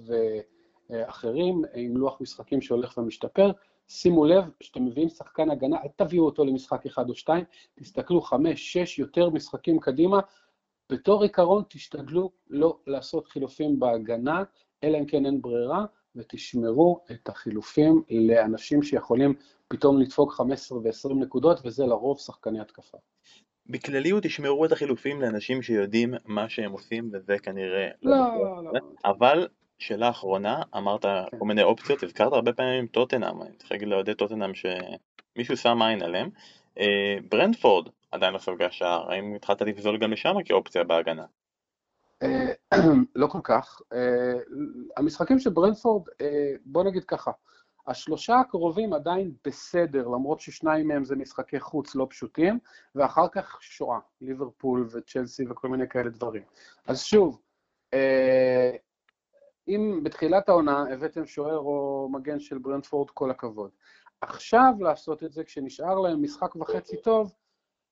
ואחרים עם לוח משחקים שהולך ומשתפר. שימו לב, כשאתם מביאים שחקן הגנה, אל תביאו אותו למשחק אחד או שתיים, תסתכלו חמש, שש, יותר משחקים קדימה. בתור עיקרון תשתדלו לא לעשות חילופים בהגנה, אלא אם כן אין ברירה, ותשמרו את החילופים לאנשים שיכולים פתאום לדפוק 15 ו-20 נקודות, וזה לרוב שחקני התקפה. בכלליות תשמרו את החילופים לאנשים שיודעים מה שהם עושים, וזה כנראה לא, לא, לא. אבל שאלה אחרונה, אמרת כן. כל מיני אופציות, הזכרת הרבה פעמים טוטנאם, אני צריך להגיד לאוהדי טוטנאם שמישהו שם עין עליהם. אה, ברנדפורד עדיין לא סוגע שער, האם התחלת לפזול גם לשם כאופציה בהגנה? אה, לא כל כך. אה, המשחקים של ברנפורד, אה, בוא נגיד ככה, השלושה הקרובים עדיין בסדר, למרות ששניים מהם זה משחקי חוץ לא פשוטים, ואחר כך שואה, ליברפול וצ'לסי וכל מיני כאלה דברים. אז שוב, אם בתחילת העונה הבאתם שוער או מגן של ברנדפורד, כל הכבוד. עכשיו לעשות את זה כשנשאר להם משחק וחצי טוב,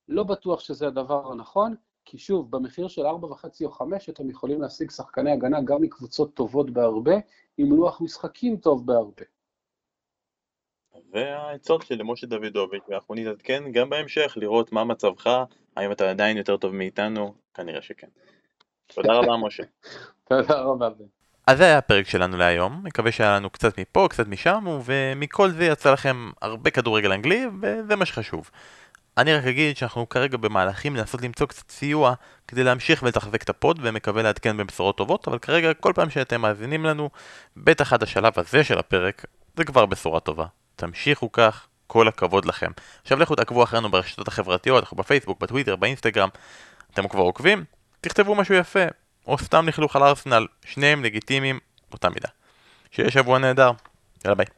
לא בטוח שזה הדבר הנכון, כי שוב, במחיר של 4.5 או 5 אתם יכולים להשיג שחקני הגנה גם מקבוצות טובות בהרבה, עם לוח משחקים טוב בהרבה. והעצות של משה דוידוביץ', ואנחנו נתעדכן גם בהמשך לראות מה מצבך, האם אתה עדיין יותר טוב מאיתנו, כנראה שכן. תודה רבה משה. תודה רבה. אז זה היה הפרק שלנו להיום, מקווה שהיה לנו קצת מפה, קצת משם, ומכל זה יצא לכם הרבה כדורגל אנגלי, וזה מה שחשוב. אני רק אגיד שאנחנו כרגע במהלכים לנסות למצוא קצת סיוע כדי להמשיך ולתחזק את הפוד ומקווה לעדכן בבשורות טובות, אבל כרגע כל פעם שאתם מאזינים לנו, בטח עד השלב הזה של הפרק, זה כבר בשורה טובה. תמשיכו כך, כל הכבוד לכם. עכשיו לכו תעקבו אחרינו ברשתות החברתיות, אנחנו בפייסבוק, בטוויטר, באינסטגרם. אתם כבר עוקבים? תכתבו משהו יפה. או סתם לכלוך על ארסנל, שניהם לגיטימיים אותה מידה. שיהיה שבוע נהדר, יאללה ביי.